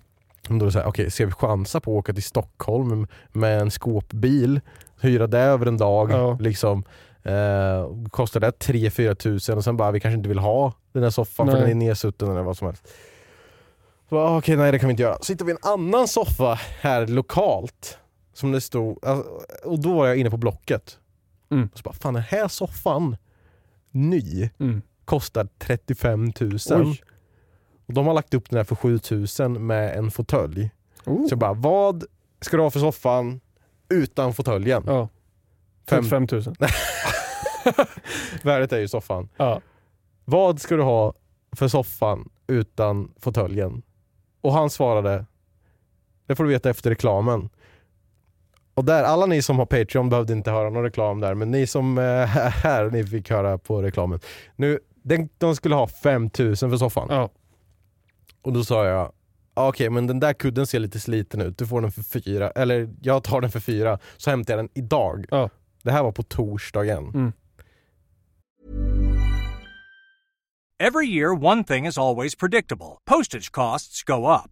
S2: Då är det såhär, okej ska vi chansa på att åka till Stockholm med en skåpbil, hyra det över en dag,
S1: Ja.
S2: liksom. Eh, kostar det 3-4 tusen och sen bara, vi kanske inte vill ha den här soffan för
S1: Nej.
S2: den är nedsutten eller vad som helst. Så, Okej, nej det kan vi inte göra. Så hittade vi en annan soffa här lokalt. Som det stod, alltså, och då var jag inne på Blocket.
S1: Mm.
S2: Och så bara, fan den här soffan, ny,
S1: Mm.
S2: kostar 35 000.
S1: Oj.
S2: Och de har lagt upp den här för 7 000 med en fåtölj.
S1: Oh.
S2: Så jag bara, vad ska du ha för soffan utan fåtöljen?
S1: Ja.
S2: Fem-
S1: 35 000.
S2: Värdet är ju soffan.
S1: Ja.
S2: Vad ska du ha för soffan utan fåtöljen? Och han svarade, det får du veta efter reklamen. Och där, alla ni som har Patreon behövde inte höra någon reklam där, men ni som är här, ni fick höra på reklamen. Nu, den, de skulle ha 5000 för soffan.
S1: Ja.
S2: Och då sa jag, "Ah, okej men den där kudden ser lite sliten ut, du får den för fyra, eller jag tar den för fyra, så hämtar jag den idag.
S1: Ja.
S2: Det här var på torsdagen.
S1: Mm.
S3: Every year, one thing is always predictable postage costs go up.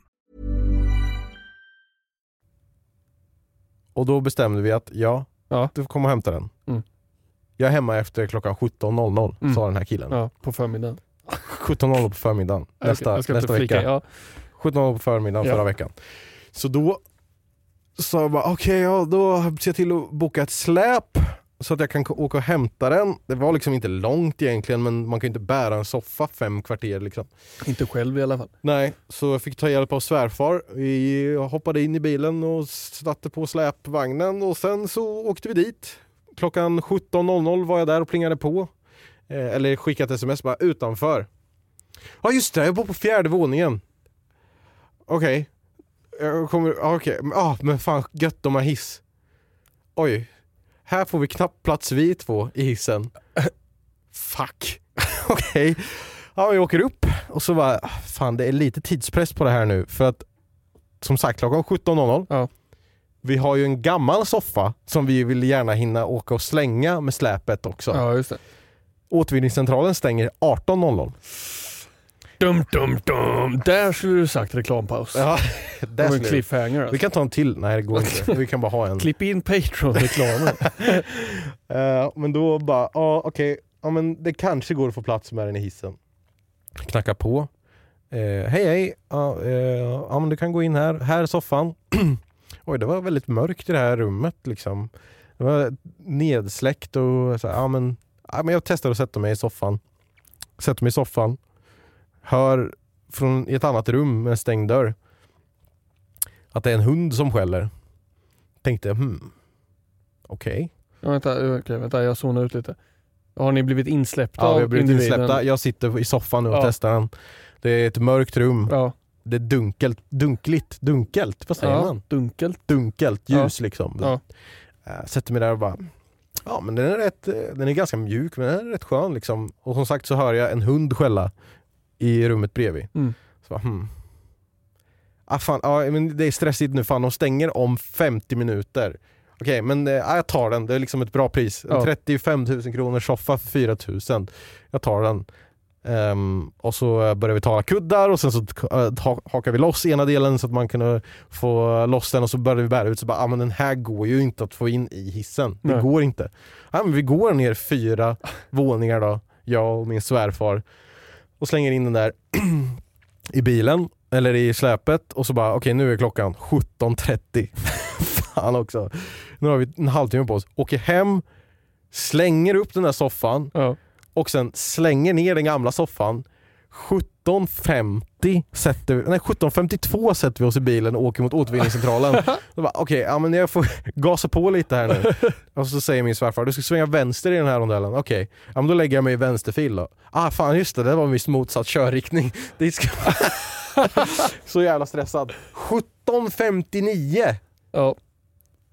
S2: Och då bestämde vi att ja,
S1: Ja.
S2: du får komma och hämta den.
S1: Mm.
S2: Jag är hemma efter klockan 17.00
S1: Mm.
S2: sa den här killen.
S1: ja, på förmiddagen.
S2: 17.00 på förmiddagen nästa,
S1: jag ska
S2: nästa
S1: inte flika.
S2: vecka.
S1: Ja.
S2: 17.00 på förmiddagen
S1: Ja.
S2: förra veckan. Så då sa jag bara okej, ja, då ser jag till att boka ett släp så att jag kan åka och hämta den. Det var liksom inte långt egentligen men man kan ju inte bära en soffa fem kvarter liksom.
S1: Inte själv i alla fall.
S2: Nej, så jag fick ta hjälp av svärfar. Vi hoppade in i bilen och satte på släpvagnen och sen så åkte vi dit. Klockan 17.00 var jag där och plingade på. Eh, eller skickade ett sms bara utanför. Ja just det, jag bor på fjärde våningen. Okej. Jag kommer, okej, Men, ah, men fan gött de har hiss. Oj. Här får vi knappt plats vi två i hissen. Fuck. Okej. Ja, vi åker upp och så bara, fan det är lite tidspress på det här nu för att som sagt klockan 17.00
S1: Ja.
S2: Vi har ju en gammal soffa som vi vill gärna hinna åka och slänga med släpet också.
S1: Ja, just det.
S2: Återvinningscentralen stänger 18.00.
S1: Dum, dum, dum. Där skulle du sagt reklampaus.
S2: Ja,
S1: Det en cliffhanger
S2: Vi
S1: alltså.
S2: kan ta en till, nej det går inte. Vi kan bara ha en.
S1: Klipp in Patreon-reklamen.
S2: Eh, men då bara, ja okej, ja men det kanske går att få plats med den i hissen. Knackar på. Eh, hej hej, ja, eh, ja men du kan gå in här, här är soffan. Oj det var väldigt mörkt i det här rummet liksom. Det var nedsläckt och så här, ja men, ja men jag testar att sätta mig i soffan. Sätter mig i soffan. Hör från i ett annat rum med stängd dörr att det är en hund som skäller. Tänkte hmm, okej.
S1: ja, vänta, okej, vänta, jag zonar ut lite. Har ni blivit insläppta
S2: Ja, vi har blivit
S1: individen?
S2: insläppta. Jag sitter i soffan nu och
S1: Ja.
S2: testar den. Det är ett mörkt rum.
S1: Ja,
S2: Det är dunkelt, dunkligt, dunkelt, vad säger
S1: ja
S2: man?
S1: dunkelt.
S2: Dunkelt ljus liksom.
S1: Ja.
S2: Äh, sätter mig där och bara, ja men den är rätt, eh, den är ganska mjuk men den är rätt skön liksom. Och som sagt så hör jag en hund skälla i rummet bredvid.
S1: Mm.
S2: Så bara, hmm. Ah, fan, ja, men det är stressigt nu, fan de stänger om 50 minuter. Okej, men eh, ja, jag tar den. Det är liksom ett bra pris. En
S1: Ja.
S2: 35 000 kronor soffa för 4 000. Jag tar den. Ehm, och så eh, börjar vi ta kuddar och sen så ha- hakar vi loss ena delen så att man kan få loss den och så börjar vi bära ut så bara, ah, men den här går ju inte att få in i hissen. Det
S1: Nej.
S2: går inte. Ja, men vi går ner fyra våningar då, jag och min svärfar och slänger in den där i bilen eller i släpet och så bara okej nu är klockan 17.30. Fan också. Nu har vi en halvtimme på oss. Åker hem, slänger upp den där soffan
S1: Ja.
S2: och sen slänger ner den gamla soffan. 17.50 sätter vi, nej 17.52 sätter vi oss i bilen och åker mot återvinningscentralen. Okej, ja, men jag får gasa på lite här nu. Och så säger min svärfar, du ska svänga vänster i den här rondellen. Okej, ja, men då lägger jag mig i vänsterfil då. Ah fan just det, det var en viss motsatt körriktning. Det ska... så jävla stressad. 17.59
S1: Ja.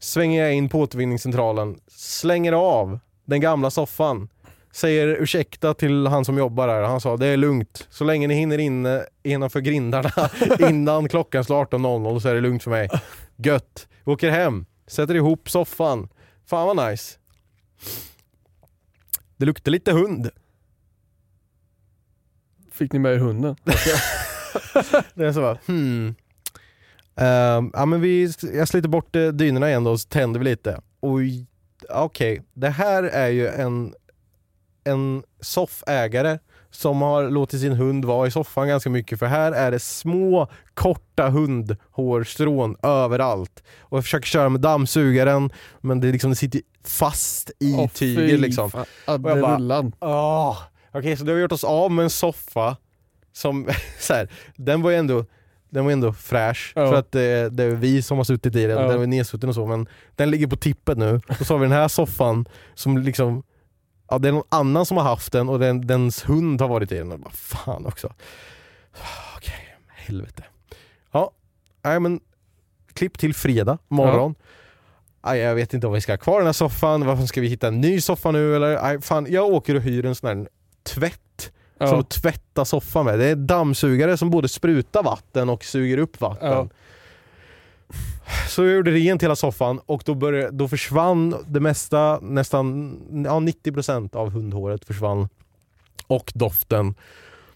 S2: svänger jag in på återvinningscentralen, slänger av den gamla soffan, säger ursäkta till han som jobbar där. Han sa det är lugnt, så länge ni hinner in innanför grindarna innan klockan slår 18.00 så är det lugnt för mig. Gött. Vi åker hem, sätter ihop soffan. Fan vad nice. Det luktar lite hund.
S1: Fick ni med er hunden?
S2: Det är så bara, hmm. Ehm, ja, men vi, jag sliter bort eh, dynorna igen då och så tänder vi lite. Oj, okej. Det här är ju en, en soffägare som har låtit sin hund vara i soffan ganska mycket för här är det små korta hundhårstrån överallt. Och jag försöker köra med dammsugaren men det, liksom, det sitter fast i
S1: Åh,
S2: tyget liksom.
S1: Adderullan.
S2: Oh, Okej, så då har gjort oss av med en soffa som, så här, den var ju ändå den var ändå fräsch
S1: Ja.
S2: för att det, det är vi som har suttit i den,
S1: Ja.
S2: den var nedsutten och så men den ligger på tippet nu. Och så har vi den här soffan som liksom Ja det är någon annan som har haft den och den, dens hund har varit i den. Och bara, fan också. Okej, helvete. Ja, nej men klipp till fredag morgon. Aj, jag vet inte om vi ska ha kvar den här soffan, varför ska vi hitta en ny soffa nu eller? Aj, fan, jag åker och hyr en sån här tvätt som
S1: Ja.
S2: att tvätta soffan med. Det är dammsugare som både sprutar vatten och suger upp vatten.
S1: Ja.
S2: Så jag gjorde rent hela soffan och då, började, då försvann det mesta, nästan ja, 90% av hundhåret försvann. Och doften.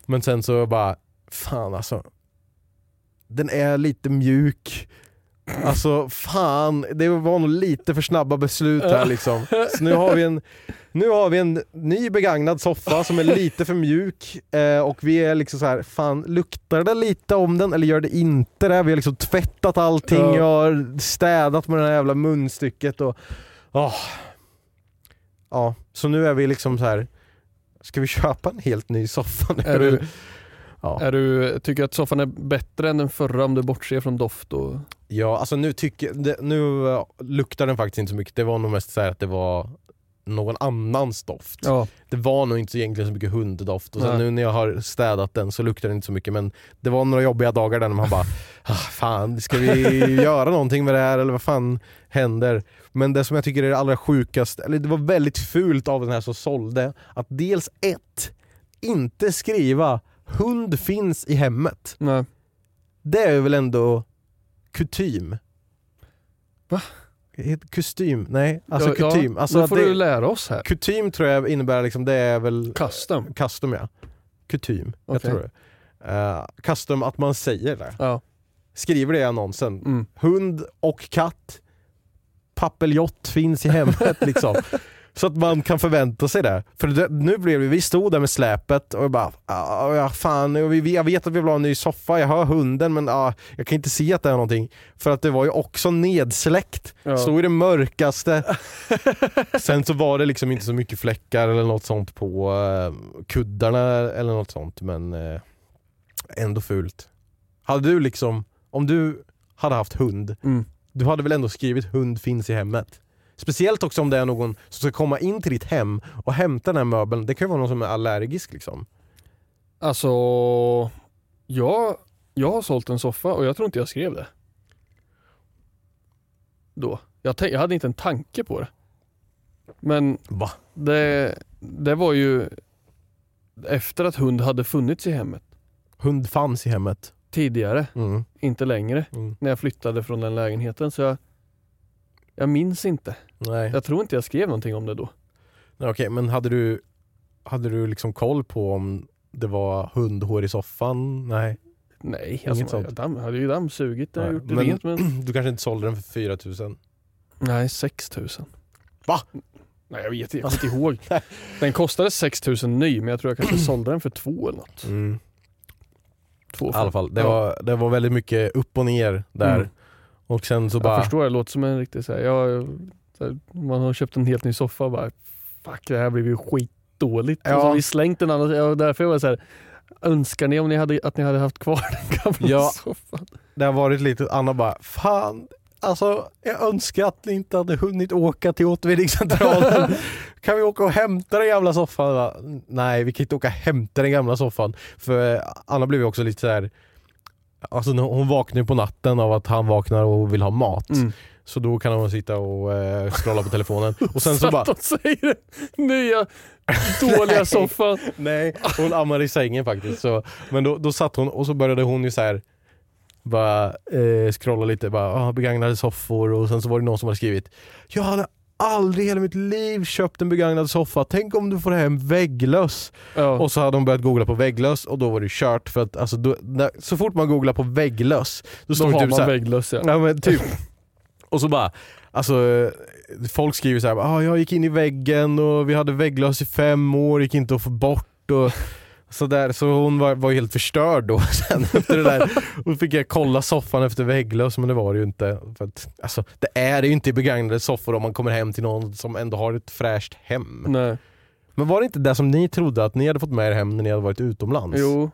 S2: Men sen så bara, fan alltså. Den är lite mjuk. Alltså fan, det var nog lite för snabba beslut här liksom. Så nu har vi en, nu har vi en ny begagnad soffa som är lite för mjuk eh, och vi är liksom så här, fan luktar det lite om den eller gör det inte det? Vi har liksom tvättat allting,
S1: Ja.
S2: jag har städat med det här jävla munstycket och åh. ja, så nu är vi liksom så här. ska vi köpa en helt ny soffa nu? Ja.
S1: är du, tycker du att soffan är bättre än den förra om du bortser från doft? Och...
S2: ja, alltså nu tycker det, nu eh, luktar den faktiskt inte så mycket. Det var nog mest så att det var någon annans doft.
S1: Ja,
S2: Det var nog inte så egentligen så mycket hunddoft och sen
S1: Nej.
S2: nu när jag har städat den så luktar den inte så mycket men det var några jobbiga dagar där när man bara ah, fan, ska vi göra någonting med det här eller vad fan händer? Men det som jag tycker är det allra sjukaste, eller det var väldigt fult av den här som sålde, att dels ett, inte skriva hund finns i hemmet.
S1: nej.
S2: Det är väl ändå kutym?
S1: Va?
S2: Kostym? Nej, alltså
S1: ja,
S2: kutym.
S1: Ja,
S2: alltså
S1: nu
S2: att
S1: får
S2: det,
S1: du lära oss här.
S2: Kutym tror jag innebär liksom, det är väl
S1: Custom.
S2: custom ja. Kutym, jag
S1: Okej.
S2: tror det. Uh, custom att man säger det.
S1: Ja.
S2: Skriver det i annonsen.
S1: Mm.
S2: Hund och katt, pappeljott finns i hemmet liksom. Så att man kan förvänta sig det. För det, nu blev vi, vi stod där med släpet och jag bara, ah, ja fan, jag vet att vi vill ha en ny soffa, jag hör hunden men ah, jag kan inte se att det är någonting. För att det var ju också nedsläckt.
S1: Ja.
S2: Stod i det mörkaste. Sen så var det liksom inte så mycket fläckar eller något sånt på eh, kuddarna eller något sånt men eh, ändå fult. Hade du liksom, om du hade haft hund,
S1: Mm.
S2: du hade väl ändå skrivit hund finns i hemmet? Speciellt också om det är någon som ska komma in till ditt hem och hämta den här möbeln. Det kan ju vara någon som är allergisk liksom.
S1: Alltså, jag, jag har sålt en soffa och jag tror inte jag skrev det. Då. Jag, jag hade inte en tanke på det. Men
S2: Va?
S1: det, det var ju efter att hund hade funnits i hemmet
S2: Hund fanns i hemmet.
S1: tidigare,
S2: Mm.
S1: inte längre,
S2: Mm.
S1: när jag flyttade från den lägenheten. Så jag, jag minns inte.
S2: Nej,
S1: Jag tror inte jag skrev någonting om det då.
S2: Nej okej men hade du, hade du liksom koll på om det var hundhår i soffan? Nej.
S1: Nej,
S2: Inget
S1: alltså,
S2: sånt.
S1: jag damm, hade ju dammsugit och
S2: Nej,
S1: gjort det
S2: men-
S1: rent. Men...
S2: Du kanske inte sålde den för 4000?
S1: Nej, 6000.
S2: Va?
S1: Nej jag vet jag kommer inte ihåg. Den kostade 6000 ny men jag tror jag kanske sålde den för två eller något.
S2: Mm.
S1: Två
S2: I alla fall, det,
S1: Ja.
S2: var, det var väldigt mycket upp och ner där.
S1: Mm.
S2: Och sen så
S1: Jag
S2: bara...
S1: förstår, det låter som en riktig så här, jag, här, man har köpt en helt ny soffa och bara fuck det här blev ju skitdåligt.
S2: Ja.
S1: Och så har vi slängt den andra, ja, därför var jag så här, önskar ni om ni hade, att ni hade haft kvar den gamla
S2: Ja.
S1: soffan?
S2: Det har varit lite, Anna bara fan, alltså jag önskar att ni inte hade hunnit åka till återvinningscentralen. kan vi åka och hämta den gamla soffan? Nej vi kan inte åka och hämta den gamla soffan. För eh, Anna blev ju också lite så här. Alltså hon vaknar på natten av att han vaknar och vill ha mat.
S1: Mm.
S2: Så då kan hon sitta och eh, scrolla på telefonen. Och sen så bara,
S1: att de säger nya dåliga
S2: Nej.
S1: soffan.
S2: Nej, hon ammar i sängen faktiskt. Så, men då, då satt hon och så började hon ju så här bara eh, scrolla lite, bara, ah, begagnade soffor och sen så var det någon som hade skrivit Jag hade aldrig i hela mitt liv köpt en begagnad soffa, tänk om du får hem vägglöss.
S1: Ja.
S2: Och så hade hon börjat googla på vägglöss och då var det kört för att alltså, då, när, så fort man googlar på vägglöss då
S1: Då
S2: står det typ
S1: man
S2: så här,
S1: vägglöss ja.
S2: Ja men typ. Och så bara, alltså folk skriver så här, ah, jag gick in i väggen och vi hade vägglöss i fem år, gick inte att få bort och så där. Så hon var, var helt förstörd då sen efter det där. Och fick jag kolla soffan efter vägglöss men det var det ju inte. För att, alltså, det är det ju inte i begagnade soffor om man kommer hem till någon som ändå har ett fräscht hem.
S1: Nej.
S2: Men var det inte det som ni trodde att ni hade fått med er hem när ni hade varit utomlands?
S1: Jo.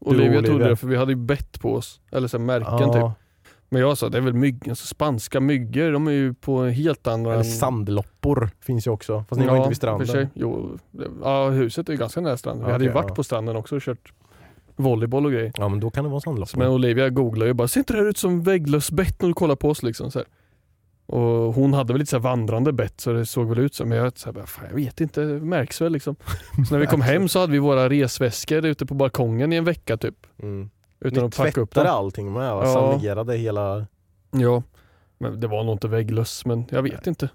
S2: Du,
S1: Olivia
S2: Olivia.
S1: trodde det för vi hade ju bett på oss. Eller så här märken typ.
S2: Ja,
S1: Men jag sa det är väl mygg, alltså spanska myggor, de är ju på helt andra...
S2: Eller sandloppor finns ju också, fast ni var inte vid
S1: för sig.
S2: stranden.
S1: Jo, ja, huset är ju ganska nära stranden. Vi hade ju varit
S2: ja.
S1: på stranden också och kört volleyboll och grejer.
S2: Ja men då kan det vara sandloppor.
S1: Men Olivia googlade ju bara, ser inte det här ut som vägglöss bett när du kollar på oss liksom? Så här. Och hon hade väl lite så vandrande bett så det såg väl ut som, men jag, så här, bara, fan, jag vet inte, det märks väl liksom. Så när vi kom hem så hade vi våra resväskor ute på balkongen i en vecka typ.
S2: Mm.
S1: Utan
S2: Ni
S1: att packa upp dem.
S2: allting med och
S1: Ja.
S2: sanerade hela...
S1: Ja, men det var nog inte vägglöss, men jag vet inte.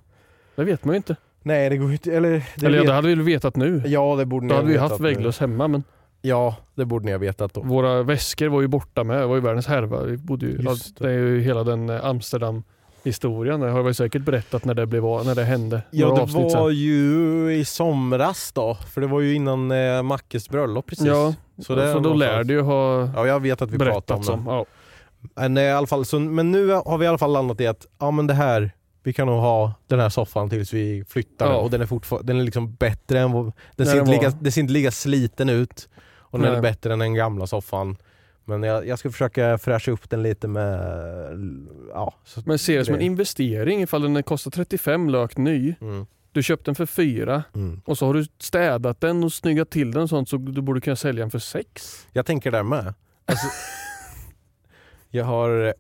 S1: Det vet man ju inte.
S2: Nej det går inte, eller... Det
S1: Eller
S2: vet...
S1: det hade vi väl vetat nu.
S2: Ja det borde ni
S1: Då
S2: ha
S1: hade vi
S2: vetat
S1: haft vägglöss hemma men
S2: Ja det borde ni ha vetat då.
S1: våra väskor var ju borta med. Det var ju världens härva. Vi bodde ju,
S2: Just
S1: det. är ju hela den eh, Amsterdam historien. Det har vi säkert berättat när det, blev, när det hände.
S2: Ja det var
S1: sen.
S2: ju i somras då, för det var ju innan eh, Mackes bröllop precis.
S1: Ja,
S2: så det
S1: så då lär det ju ha
S2: Ja jag vet att vi pratade om det.
S1: Ja.
S2: Men, eh, i alla fall, så, men nu har vi i alla fall landat i att ja, men det här vi kan nog ha den här soffan tills vi flyttar
S1: Ja.
S2: och den är fortfarande, den är liksom bättre än den ser,
S1: den
S2: lika,
S1: var.
S2: den ser inte lika sliten ut och den är bättre än den gamla soffan. Men jag, jag ska försöka fräscha upp den lite med, ja.
S1: Men ser det som en investering ifall den kostar 35 lök ny.
S2: mm,
S1: Du köpte den för 4
S2: mm.
S1: och så har du städat den och snyggat till den och sånt så du borde kunna sälja den för 6.
S2: Jag tänker där med. Alltså, jag har,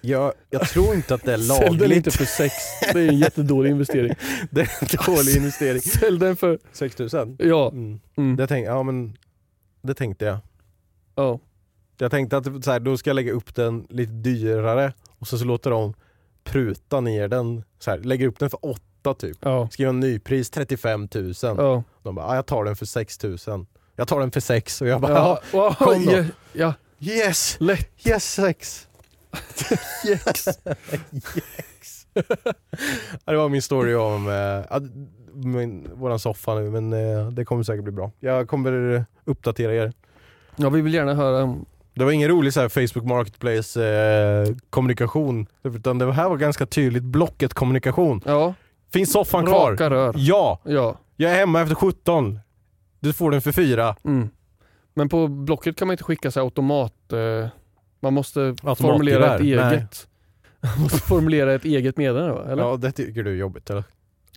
S2: jag, jag tror inte att det är
S1: Sälj den
S2: lagligt.
S1: inte för 6. Det är en jättedålig investering.
S2: Det är en dålig investering.
S1: Sälj den för,
S2: 6000?
S1: ja.
S2: Mm.
S1: Mm.
S2: Det, tänk, ja, men, det tänkte jag.
S1: ja.
S2: Jag tänkte att så här, då ska jag lägga upp den lite dyrare och så, så låter de pruta ner den. Så här, lägger upp den för 8 typ.
S1: Ja.
S2: Skriva en nypris 35 000.
S1: Ja.
S2: De bara, ah, jag tar den för 6 000. Jag tar den för 6 och jag bara,
S1: Ja.
S2: Ja. kom då.
S1: Ja.
S2: yes!
S1: Lätt.
S2: Yes 6!
S1: Yes.
S2: yes! det var min story om att- min, våran soffa nu men eh, det kommer säkert bli bra. Jag kommer uppdatera er.
S1: Ja, vi vill gärna höra
S2: Det var ingen rolig så här, Facebook Marketplace eh, kommunikation utan det här var ganska tydligt Blocket kommunikation.
S1: ja,
S2: Finns soffan kvar?
S1: raka rör.
S2: Ja!
S1: Ja.
S2: Jag är hemma efter 17. Du får den för 4.
S1: Mm. Men på Blocket kan man inte skicka sig automat. Eh, man måste
S2: Automatgevär?
S1: formulera ett eget. Man måste formulera ett eget meddelande? Eller?
S2: Ja det tycker du är jobbigt eller?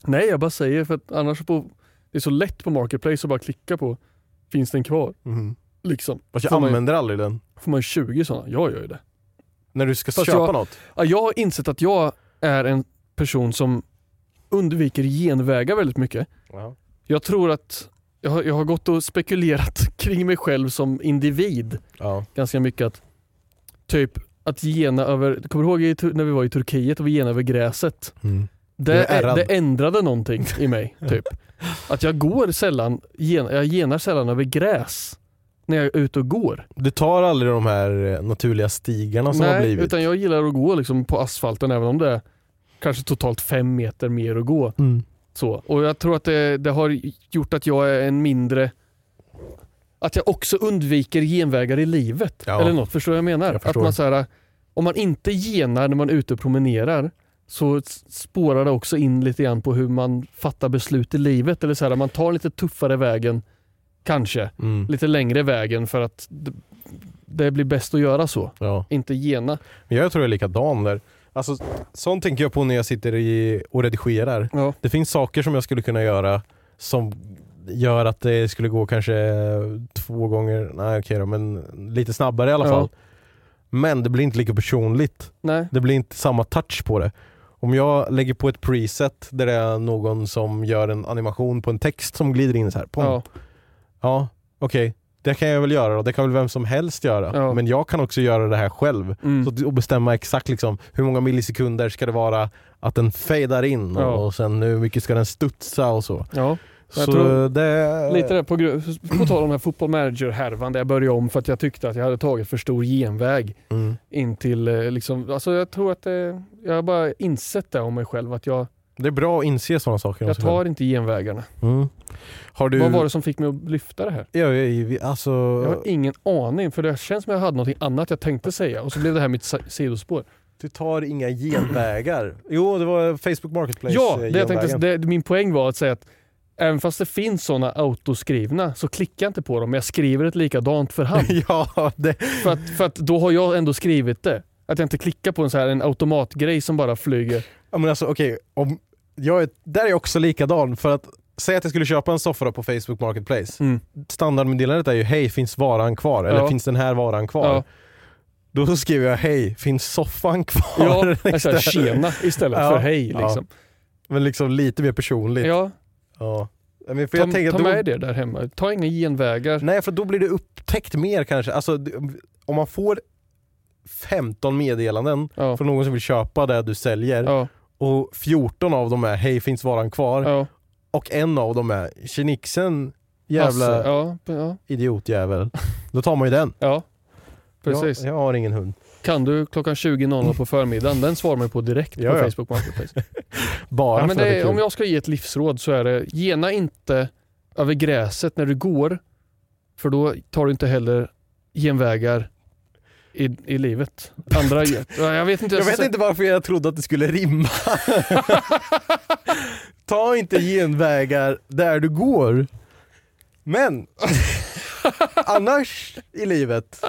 S1: Nej, jag bara säger för att annars på, det är så lätt på Marketplace att bara klicka på finns den kvar?
S2: Mm.
S1: Liksom.
S2: Fast jag
S1: Får man,
S2: använder aldrig den.
S1: får man 20 sådana? Jag gör ju det.
S2: När du ska
S1: Fast
S2: köpa
S1: jag-
S2: något.
S1: Ja, jag har insett att jag är en person som undviker genvägar väldigt mycket.
S2: Ja.
S1: Jag tror att jag har, jag har gått och spekulerat kring mig själv som individ
S2: Ja.
S1: ganska mycket. att Typ att gena över, kommer du ihåg när vi var i Turkiet och vi genade över gräset?
S2: Mm.
S1: Det, det ändrade någonting i mig. typ. Att jag går sällan, gen, jag genar sällan över gräs när jag är ute och går.
S2: Du tar aldrig de här eh, naturliga stigarna som har
S1: Nej,
S2: blivit?
S1: utan jag gillar att gå liksom på asfalten även om det är kanske totalt fem meter mer att gå.
S2: Mm.
S1: Så. Och jag tror att det, det har gjort att jag är en mindre att jag också undviker genvägar i livet.
S2: Ja.
S1: Eller något, förstår du vad jag menar?
S2: Jag
S1: att man så här, om man inte genar när man är ute och promenerar så spårar det också in lite grann på hur man fattar beslut i livet. Eller så här, man tar lite tuffare vägen, kanske,
S2: Mm.
S1: lite längre vägen för att det, blir bäst att göra så.
S2: Ja.
S1: Inte gena.
S2: Men jag tror jag är likadan där. Alltså, sånt tänker jag på när jag sitter i, och redigerar.
S1: Ja.
S2: Det finns saker som jag skulle kunna göra som gör att det skulle gå kanske två gånger, nej okej då, men lite snabbare i alla
S1: Ja.
S2: fall. Men det blir inte lika personligt.
S1: Nej.
S2: Det blir inte samma touch på det. Om jag lägger på ett preset där det är någon som gör en animation på en text som glider in så här. Pom.
S1: Ja.
S2: Ja, okej. Det kan jag väl göra och det kan väl vem som helst göra.
S1: Ja.
S2: Men jag kan också göra det här själv.
S1: Mm.
S2: Så, och bestämma exakt liksom, hur många millisekunder ska det vara att den fejdar in
S1: Ja.
S2: och sen hur mycket ska den studsa och så.
S1: Ja. Jag
S2: så
S1: tror-
S2: det...
S1: Lite där på, på tal om den här football manager-härvan där jag började om för att jag tyckte att jag hade tagit för stor genväg
S2: Mm.
S1: in till eh, liksom, alltså jag tror att det, jag har bara insett det om mig själv att jag,
S2: Det är bra att inse sådana saker.
S1: jag tar inte genvägarna.
S2: Mm. Har du...
S1: Vad var det som fick mig att lyfta det här?
S2: Ja, ja, alltså...
S1: Jag har ingen aning för det känns som jag hade något annat jag tänkte säga och så blev det här mitt sidospår.
S2: Du tar inga genvägar. Jo, det var Facebook Marketplace
S1: Ja,
S2: eh,
S1: det jag tänkte, det, min poäng var att säga att även fast det finns sådana autoskrivna så klickar jag inte på dem men jag skriver ett likadant för hand.
S2: ja, det...
S1: För att, för att då har jag ändå skrivit det. Att jag inte klickar på en, så här, en automatgrej som bara flyger.
S2: Ja, men alltså okej, om... jag är... där är jag också likadan för att Säg att jag skulle köpa en soffa på Facebook Marketplace.
S1: Mm.
S2: Standardmeddelandet är ju hej, finns varan kvar? Eller
S1: Ja.
S2: finns den här varan kvar?
S1: Ja,
S2: Då skriver jag hej, finns soffan kvar?
S1: ja alltså, tjena istället
S2: Ja,
S1: för hej. Liksom.
S2: Men liksom lite mer personligt.
S1: Ja,
S2: Ja. Men för
S1: ta,
S2: jag tänker
S1: ta
S2: då,
S1: med det där hemma. Ta inga genvägar.
S2: Nej, för då blir det upptäckt mer kanske. Alltså, om man får 15 meddelanden
S1: Ja,
S2: från någon som vill köpa det du säljer
S1: ja,
S2: och 14 av dem är hej, finns varan kvar?
S1: ja.
S2: Och en av dem är tjenixen jävla
S1: ja,
S2: idiotjävel. Då tar man ju den.
S1: ja. Precis.
S2: Jag, jag har ingen hund.
S1: Kan du klockan 20.00 på förmiddagen, den svarar man på direkt på. Facebook Marketplace.
S2: Bara
S1: men
S2: för det
S1: det,
S2: är
S1: om jag ska ge ett livsråd så är det, gena inte över gräset när du går, för då tar du inte heller genvägar i, i livet. Andra, ja, jag vet inte.
S2: Jag
S1: ska
S2: vet inte varför jag trodde att det skulle rimma. Ta inte genvägar där du går. Men annars i livet,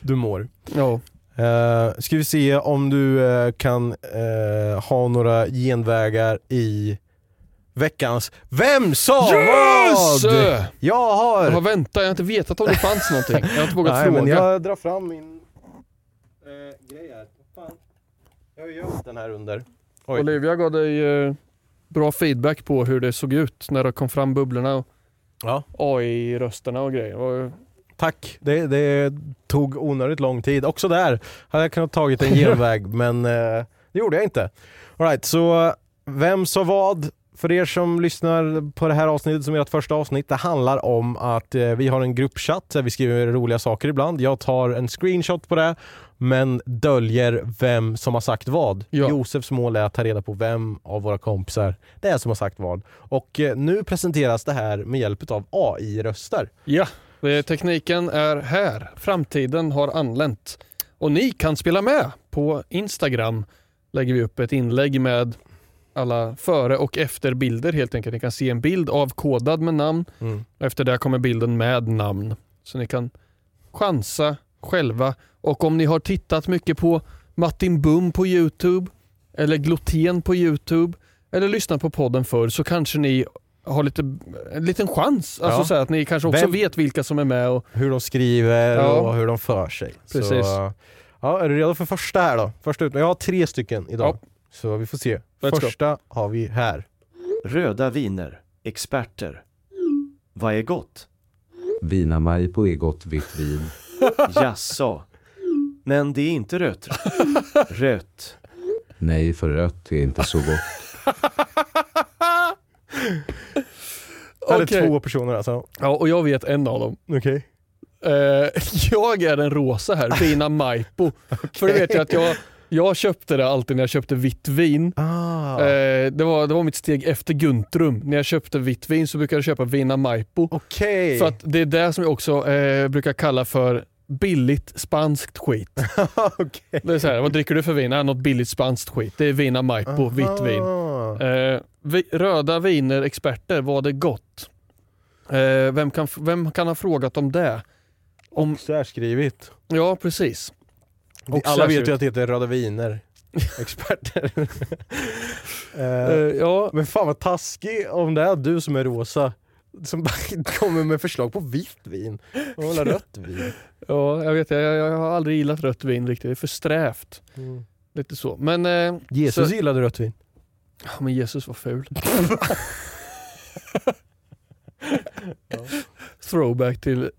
S2: du mår.
S1: Ja.
S2: Uh, ska vi se om du eh, kan eh, ha några genvägar i veckans Vem sa
S1: Yes!
S2: vad? Jag har...
S1: Jag har väntat, jag har inte vetat om det fanns någonting. Jag har inte vågat
S2: Nej,
S1: fråga.
S2: men jag drar fram min eh, grej här. Fan? Jag har gömt den här under. Oj.
S1: Olivia gav dig eh, bra feedback på hur det såg ut när det kom fram bubblorna och
S2: Ja.
S1: AI-rösterna och grejer. Och,
S2: Tack, det, det tog onödigt lång tid. Också där hade jag kunnat tagit en genväg men eh, det gjorde jag inte. All right, så vem sa vad? För er som lyssnar på det här avsnittet som ert första avsnitt, det handlar om att eh, vi har en gruppchatt där vi skriver roliga saker ibland. Jag tar en screenshot på det men döljer vem som har sagt vad.
S1: Ja.
S2: Josefs mål är att ta reda på vem av våra kompisar det är som har sagt vad. Och eh, nu presenteras det här med hjälp av AI-röster.
S1: ja, det, tekniken är här. Framtiden har anlänt. Och ni kan spela med. På Instagram lägger vi upp ett inlägg med alla före och efter bilder helt enkelt. Ni kan se en bild avkodad med namn.
S2: Mm.
S1: Efter det kommer bilden med namn. Så ni kan chansa själva. Och om ni har tittat mycket på Martin Bum på Youtube eller Glotén på Youtube eller lyssnat på podden förr så kanske ni har lite, en liten chans. Alltså
S2: Ja.
S1: så att ni kanske också
S2: Vem-
S1: vet vilka som är med. Och,
S2: hur de skriver
S1: Ja.
S2: och hur de för sig.
S1: Precis.
S2: Så, ja, är du redo för första här då? Första ut. Jag har tre stycken idag. Så vi får se.
S1: Let's go.
S2: första har vi här.
S4: Röda viner, experter. Vad är gott?
S5: Vina mig på egot vitt vin.
S4: Jaså? Men det är inte rött. Rött.
S5: Nej, för rött är inte så gott.
S2: Här är
S1: Okej.
S2: två personer alltså.
S1: ja, och jag vet en av dem.
S2: Okej.
S1: Eh, jag är den rosa här, Vina Maipo. För det vet jag att jag, jag köpte det alltid när jag köpte vitt vin.
S2: Ah.
S1: Eh, det, var, det var mitt steg efter Guntrum. När jag köpte vitt vin så brukade jag köpa Vina Maipo.
S2: Okej.
S1: För att det är det som jag också eh, brukar kalla för billigt spanskt skit.
S2: Okej.
S1: Det är så här, vad dricker du för vin? Något billigt spanskt skit. Det är Vina Maipo, vitt vin. Eh, vi, röda viner, experter, var det gott? Eh, vem, kan, vem kan ha frågat om det? Om,
S2: Särskrivit.
S1: ja, precis. Och
S2: Alla vet ju att det heter röda viner. Experter.
S1: Eh, ja,
S2: men fan vad taskig om det är du som är rosa. Som kommer med förslag på vitt vin. Jag vill ha rött vin.
S1: ja, jag vet. Jag, jag har aldrig gillat rött vin riktigt. Det är för strävt.
S2: Mm.
S1: Lite så. Men, eh,
S2: Jesus
S1: så,
S2: gillade rött vin.
S1: ja, men Jesus var ful. Throwback till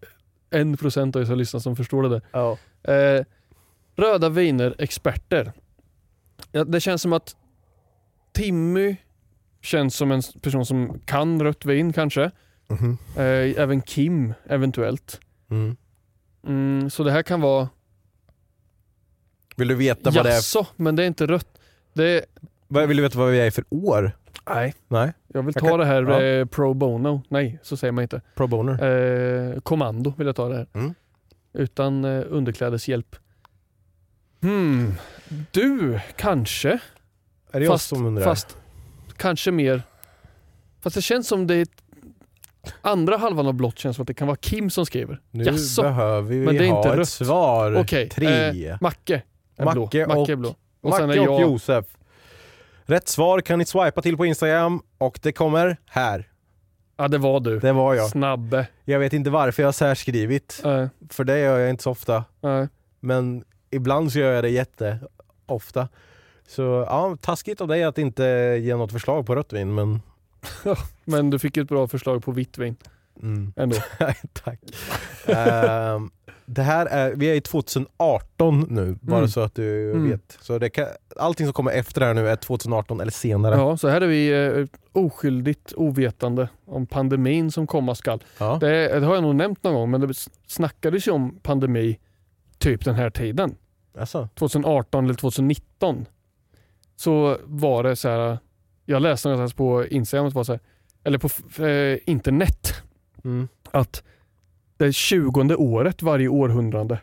S1: en procent av er som lyssnar som förstår det där.
S2: Ja.
S1: Eh, röda viner, experter. Ja, det känns som att Timmy känns som en person som kan rött vin kanske.
S2: Mhm.
S1: Eh, även Kim eventuellt.
S2: Mm.
S1: Mm, så det här kan vara
S2: Vill du veta vad det är?
S1: jaså, men det är inte rött. Det
S2: Vad- Vill du veta vad vi är för år?
S1: nej,
S2: Nej,
S1: jag vill
S2: Jag
S1: ta
S2: kan-
S1: det här
S2: ja.
S1: eh, pro bono. Nej, så säger man inte.
S2: pro boner.
S1: Eh, kommando vill jag ta det här.
S2: Mm.
S1: Utan eh, underklädeshjälp. Hmm, du kanske?
S2: är det jag
S1: fast,
S2: som undrar?
S1: fast kanske mer... Fast det känns som det är... Andra halvan av blått känns som att det kan vara Kim som skriver.
S2: nu
S1: jaså?
S2: behöver vi
S1: Men det är
S2: ha
S1: inte
S2: ett
S1: rött.
S2: svar.
S1: Okej,
S2: Tre.
S1: eh, Macke är
S2: Macke
S1: blå. Macke är blå. Och
S2: Macke och
S1: jag...
S2: Josef. Rätt svar kan ni swipa till på Instagram och det kommer här.
S1: Ja, det var du.
S2: Det var jag.
S1: Snabbe.
S2: Jag vet inte varför jag har särskrivit,
S1: Nej,
S2: för det gör jag inte så ofta.
S1: nej.
S2: Men ibland så gör jag det jätteofta. Så ja, taskigt av dig att inte ge något förslag på rött vin, men
S1: Men du fick ett bra förslag på vitt vin
S2: mm.
S1: ändå.
S2: tack. Ehm, det här är, vi är i 2018 nu, bara
S1: Mm.
S2: så att du
S1: Mm.
S2: vet. Så det kan, allting som kommer efter det här nu är 2018 eller senare.
S1: Ja, så här är vi eh, oskyldigt ovetande om pandemin som komma skall.
S2: Ja.
S1: Det, det har jag nog nämnt någon gång, men det snackades ju om pandemi typ den här tiden.
S2: Alltså.
S1: 2018 eller 2019 så var det så här. Jag läste någonstans på Instagram, var så här, eller på eh, internet,
S2: Mm.
S1: att det tjugonde året varje århundrade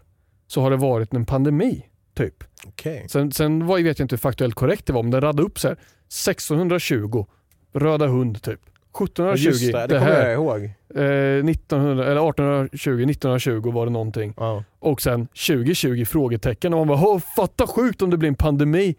S1: så har det varit en pandemi. Typ.
S2: Okej.
S1: Sen, sen var, vet jag inte hur faktuellt korrekt det var, men den radade upp så här 1620, röda hund typ.
S2: Ja,
S1: 1720,
S2: Just det, det,
S1: det
S2: kommer
S1: här.
S2: jag ihåg.
S1: Eh, 1900, eller 1820, 1920 var det någonting.
S2: Ja.
S1: Och sen 2020 frågetecken och man bara "Åh, fatta sjukt om det blir en pandemi.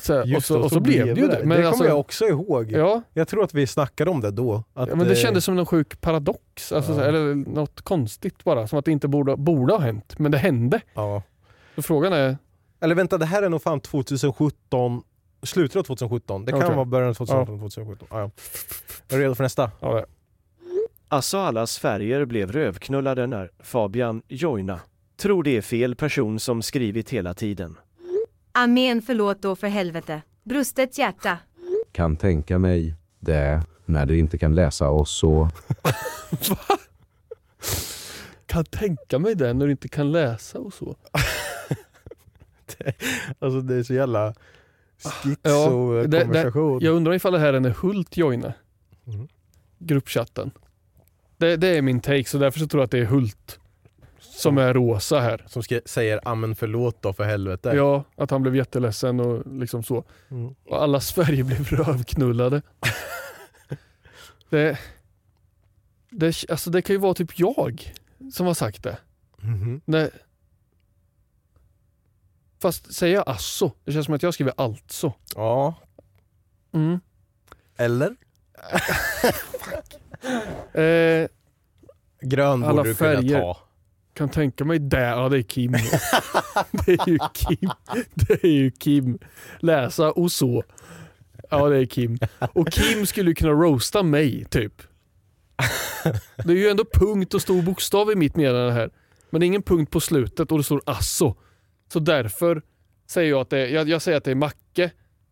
S1: Så, och, så, och så blev det ju det.
S2: Men det
S1: alltså,
S2: kommer jag också ihåg.
S1: Ja,
S2: Jag tror att vi snackade om det då. Att,
S1: ja, men det
S2: eh,
S1: kändes som en sjuk paradox. Alltså,
S2: Ja.
S1: så eller något konstigt bara. Som att det inte borde, borde ha hänt. Men det hände.
S2: Ja.
S1: Så frågan är,
S2: Eller vänta, det här är nog fan 2017, slutet av 2017. Det kan
S1: Okej.
S2: vara början av 2018, 2017. Ja. ja. Är du redo för nästa?
S1: ja, det-
S4: Alltså alla Sverige blev rövknullade när Fabian joina. Tror det är fel person som skrivit hela tiden.
S6: Amen förlåt då för helvete. Brustet hjärta.
S5: Kan tänka mig det när det inte kan läsa oss så.
S1: kan tänka mig det när du inte kan läsa och så.
S2: Alltså det är så jävla
S1: Ah, Ja,
S2: schizo-konversation.
S1: Jag undrar ifall det här är när Hult joinar
S2: Mhm.
S1: gruppchatten. Det, det är min take, så därför så tror jag att det är Hult som är rosa här.
S2: Som ska, säger amen förlåt då för helvete.
S1: Ja, att han blev jätteledsen och liksom så.
S2: Mm.
S1: Och alla Sverige blev rövknullade. det, det, alltså det kan ju vara typ jag som har sagt det.
S2: Mhm.
S1: Nej. Fast säger jag alltså? Det känns som att jag skriver alltså.
S2: Ja,
S1: Mm.
S2: eller?
S1: Eh,
S2: Grön
S1: Alla
S2: borde du kunna
S1: färger.
S2: ta.
S1: kan tänka mig det. Ja, det är Kim. det är ju Kim. Det är ju Kim. Läsa och så. Ja, det är Kim. Och Kim skulle kunna roasta mig, typ. Det är ju ändå punkt och stor bokstav i mitt meddelande här. Men det är ingen punkt på slutet och det står alltså. Så därför säger jag att det är, jag, jag säger att det är Macke.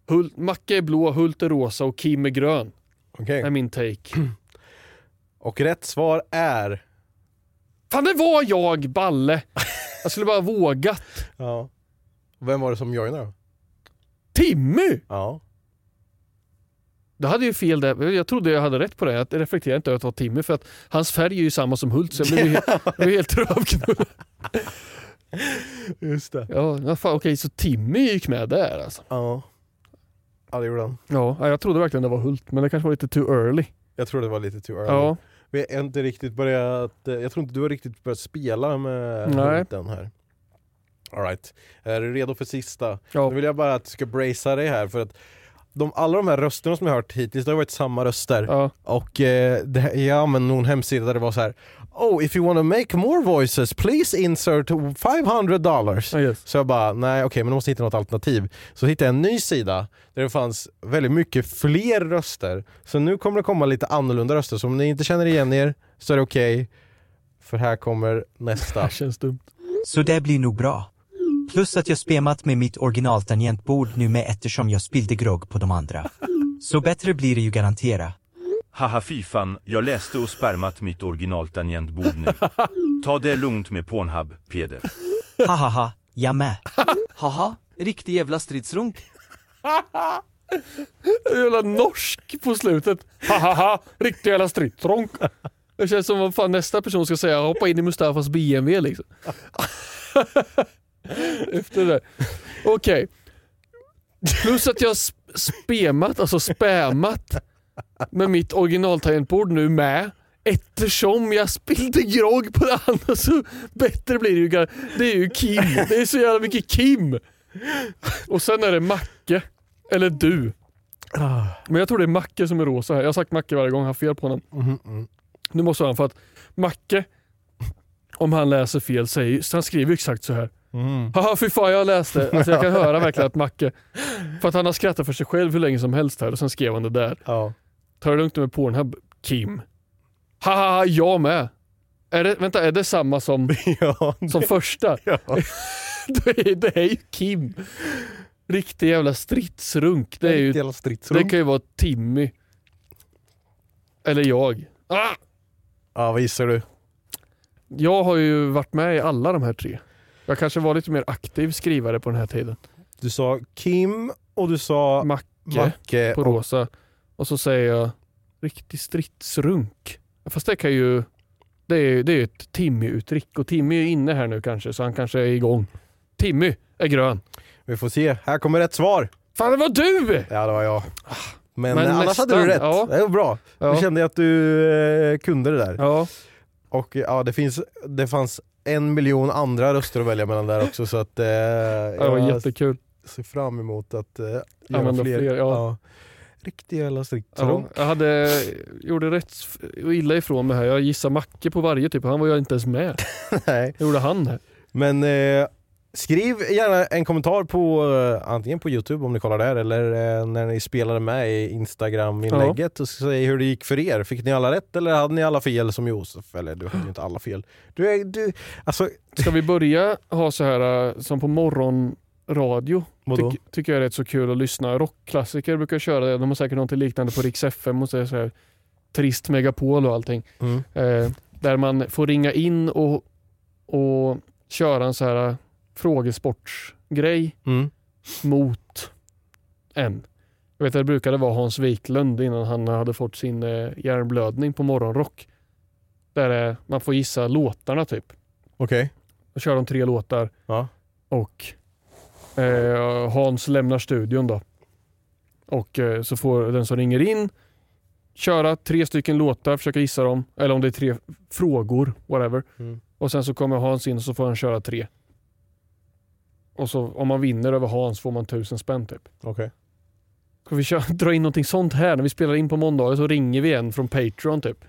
S1: Hult, Macke är blå, Hult är rosa och Kim är grön.
S2: Okej.
S1: är min take.
S2: Och rätt svar är...
S1: Fan det var jag, Balle! Jag skulle bara vågat.
S2: Ja. Vem var det som joinade då?
S1: Timmy!
S2: Ja.
S1: Det hade ju fel där. Jag trodde jag hade rätt på det. Jag reflekterar inte över att det var Timmy för att hans färg är ju samma som Hult så jag blev ju helt, jag blev helt rövknullad.
S2: Just det.
S1: Ja, ja, fan, okej så Timmy gick med där alltså.
S2: Ja. Ja det gjorde han.
S1: Ja, ja, jag trodde verkligen det var Hult men det kanske var lite too early.
S2: Jag tror det var lite too early.
S1: Ja,
S2: Vi har inte riktigt börjat, eh, jag tror inte du har riktigt börjat spela med
S1: Nej.
S2: den här. Alright, är du redo för sista?
S1: ja.
S2: Nu vill jag bara att du ska bracea dig här för att de, alla de här rösterna som jag har hört hittills, det har varit samma röster.
S1: ja.
S2: Och eh, det, jag använde någon hemsida där det var så här. Oh, if you want to make more voices, please insert 500 dollars.
S1: ja yes.
S2: Så jag bara, nej okej men då måste jag hitta något alternativ. Så hittade jag en ny sida där det fanns väldigt mycket fler röster. Så nu kommer det komma lite annorlunda röster, så om ni inte känner igen er så är det okej. För här kommer
S1: Det
S2: nästa.
S1: här känns dumt.
S7: Så det blir nog bra. Plus att jag spemat med mitt originaltangentbord nu med eftersom jag spillde grogg på de andra. Så bättre blir det ju garantera.
S8: Haha fy fan, jag läste och spermat mitt originaltangentbord nu. Ta det lugnt med Pornhub, Peder.
S7: Hahaha, jag med.
S9: Haha, riktig jävla stridsrunk.
S1: Jävla norsk på slutet. Hahaha, riktig jävla strittronk. Det känns som vad fan nästa person ska säga, hoppa in i Mustafas BMW liksom. Efter det. Okej. Plus att jag sp- spemat, alltså spämat med mitt originaltangentbord nu med. Eftersom jag spillde grogg på det andra så bättre blir det ju. Det är ju Kim. Det är så jävla mycket Kim. Och sen är det Macke. Eller du. Men jag tror det är Macke som är rosa här. Jag har sagt Macke varje gång, jag har fel på honom.
S2: Mhm, mm.
S1: Nu måste han för att Macke, om han läser fel, säger, så han skriver exakt så här.
S2: Mm.
S1: Haha fy fan jag läste. Alltså jag kan höra verkligen att Macke, för att han har skrattat för sig själv hur länge som helst här och sen skrev han det där.
S2: Ja.
S1: Ta det lugnt nu med Pornhub, Kim. Haha, jag med. Är det, vänta, är det samma som,
S2: ja.
S1: som första?
S2: ja.
S1: det, är, det är ju Kim. Riktig jävla stridsrunk. Det, är ju,
S2: Jävla
S1: det
S2: stridsrunk.
S1: kan ju vara Timmy. Eller jag. Ah!
S2: Ja, vad gissar du?
S1: Jag har ju varit med i alla de här tre. Jag kanske var lite mer aktiv skrivare på den här tiden.
S2: Du sa Kim och du sa
S1: Macke
S2: Macke.
S1: på
S2: och-
S1: rosa. Och så säger jag riktig stridsrunk. Fast det kan ju... Det är, det är ett Timmy-uttryck och Timmy är inne här nu kanske så han kanske är igång. Timmy är grön.
S2: Vi får se. Här kommer rätt svar.
S1: Fan det var du!
S2: Ja, det var jag. Men,
S1: Men
S2: annars
S1: nästan,
S2: hade du rätt.
S1: ja.
S2: Det var bra.
S1: Ja.
S2: Jag kände att du eh, kunde det där.
S1: Ja.
S2: Och ja, det, finns, det fanns en miljon andra röster att välja mellan där också så att eh,
S1: Det var
S2: jag
S1: jättekul.
S2: ser fram emot att eh, göra fler.
S1: fler, ja.
S2: Riktig jävla
S1: Ja,
S2: stridsronk.
S1: jag hade, gjorde rätt illa ifrån mig här. Jag gissade Macke på varje typ. Han var ju inte ens med.
S2: Nej.
S1: Det gjorde han här.
S2: Men eh, skriv gärna en kommentar på eh, antingen på Youtube om ni kollar där eller eh, när ni spelade med i Instagram-inlägget och säg hur det gick för er. Fick ni alla rätt eller hade ni alla fel som Josef? Eller du hade ju inte alla fel. Du du, alltså,
S1: Ska vi börja ha så här äh, som på
S2: vadå?
S1: Tyck, tycker jag är rätt så kul att lyssna. Rockklassiker brukar köra det. De har säkert något liknande på Rix FM och så så här trist megapol och allting.
S2: Mm.
S1: Eh, där man får ringa in och, och köra en så här äh, frågesportsgrej
S2: Mm.
S1: mot en. Jag vet att det brukade vara Hans Wiklund innan han hade fått sin eh, hjärnblödning på morgonrock. Där eh, man får gissa låtarna typ.
S2: Okej.
S1: Då kör de tre låtar
S2: Ja.
S1: och eh, Hans lämnar studion då. Och eh, så får den som ringer in köra tre stycken låtar, försöka gissa dem. Eller om det är tre frågor, whatever.
S2: Mm.
S1: Och sen så kommer Hans in och så får han köra tre. Och så om man vinner över Hans får man tusen spänn typ.
S2: Okej.
S1: Ska vi köra, dra in någonting sånt här? När vi spelar in på måndagar så ringer vi en från Patreon typ.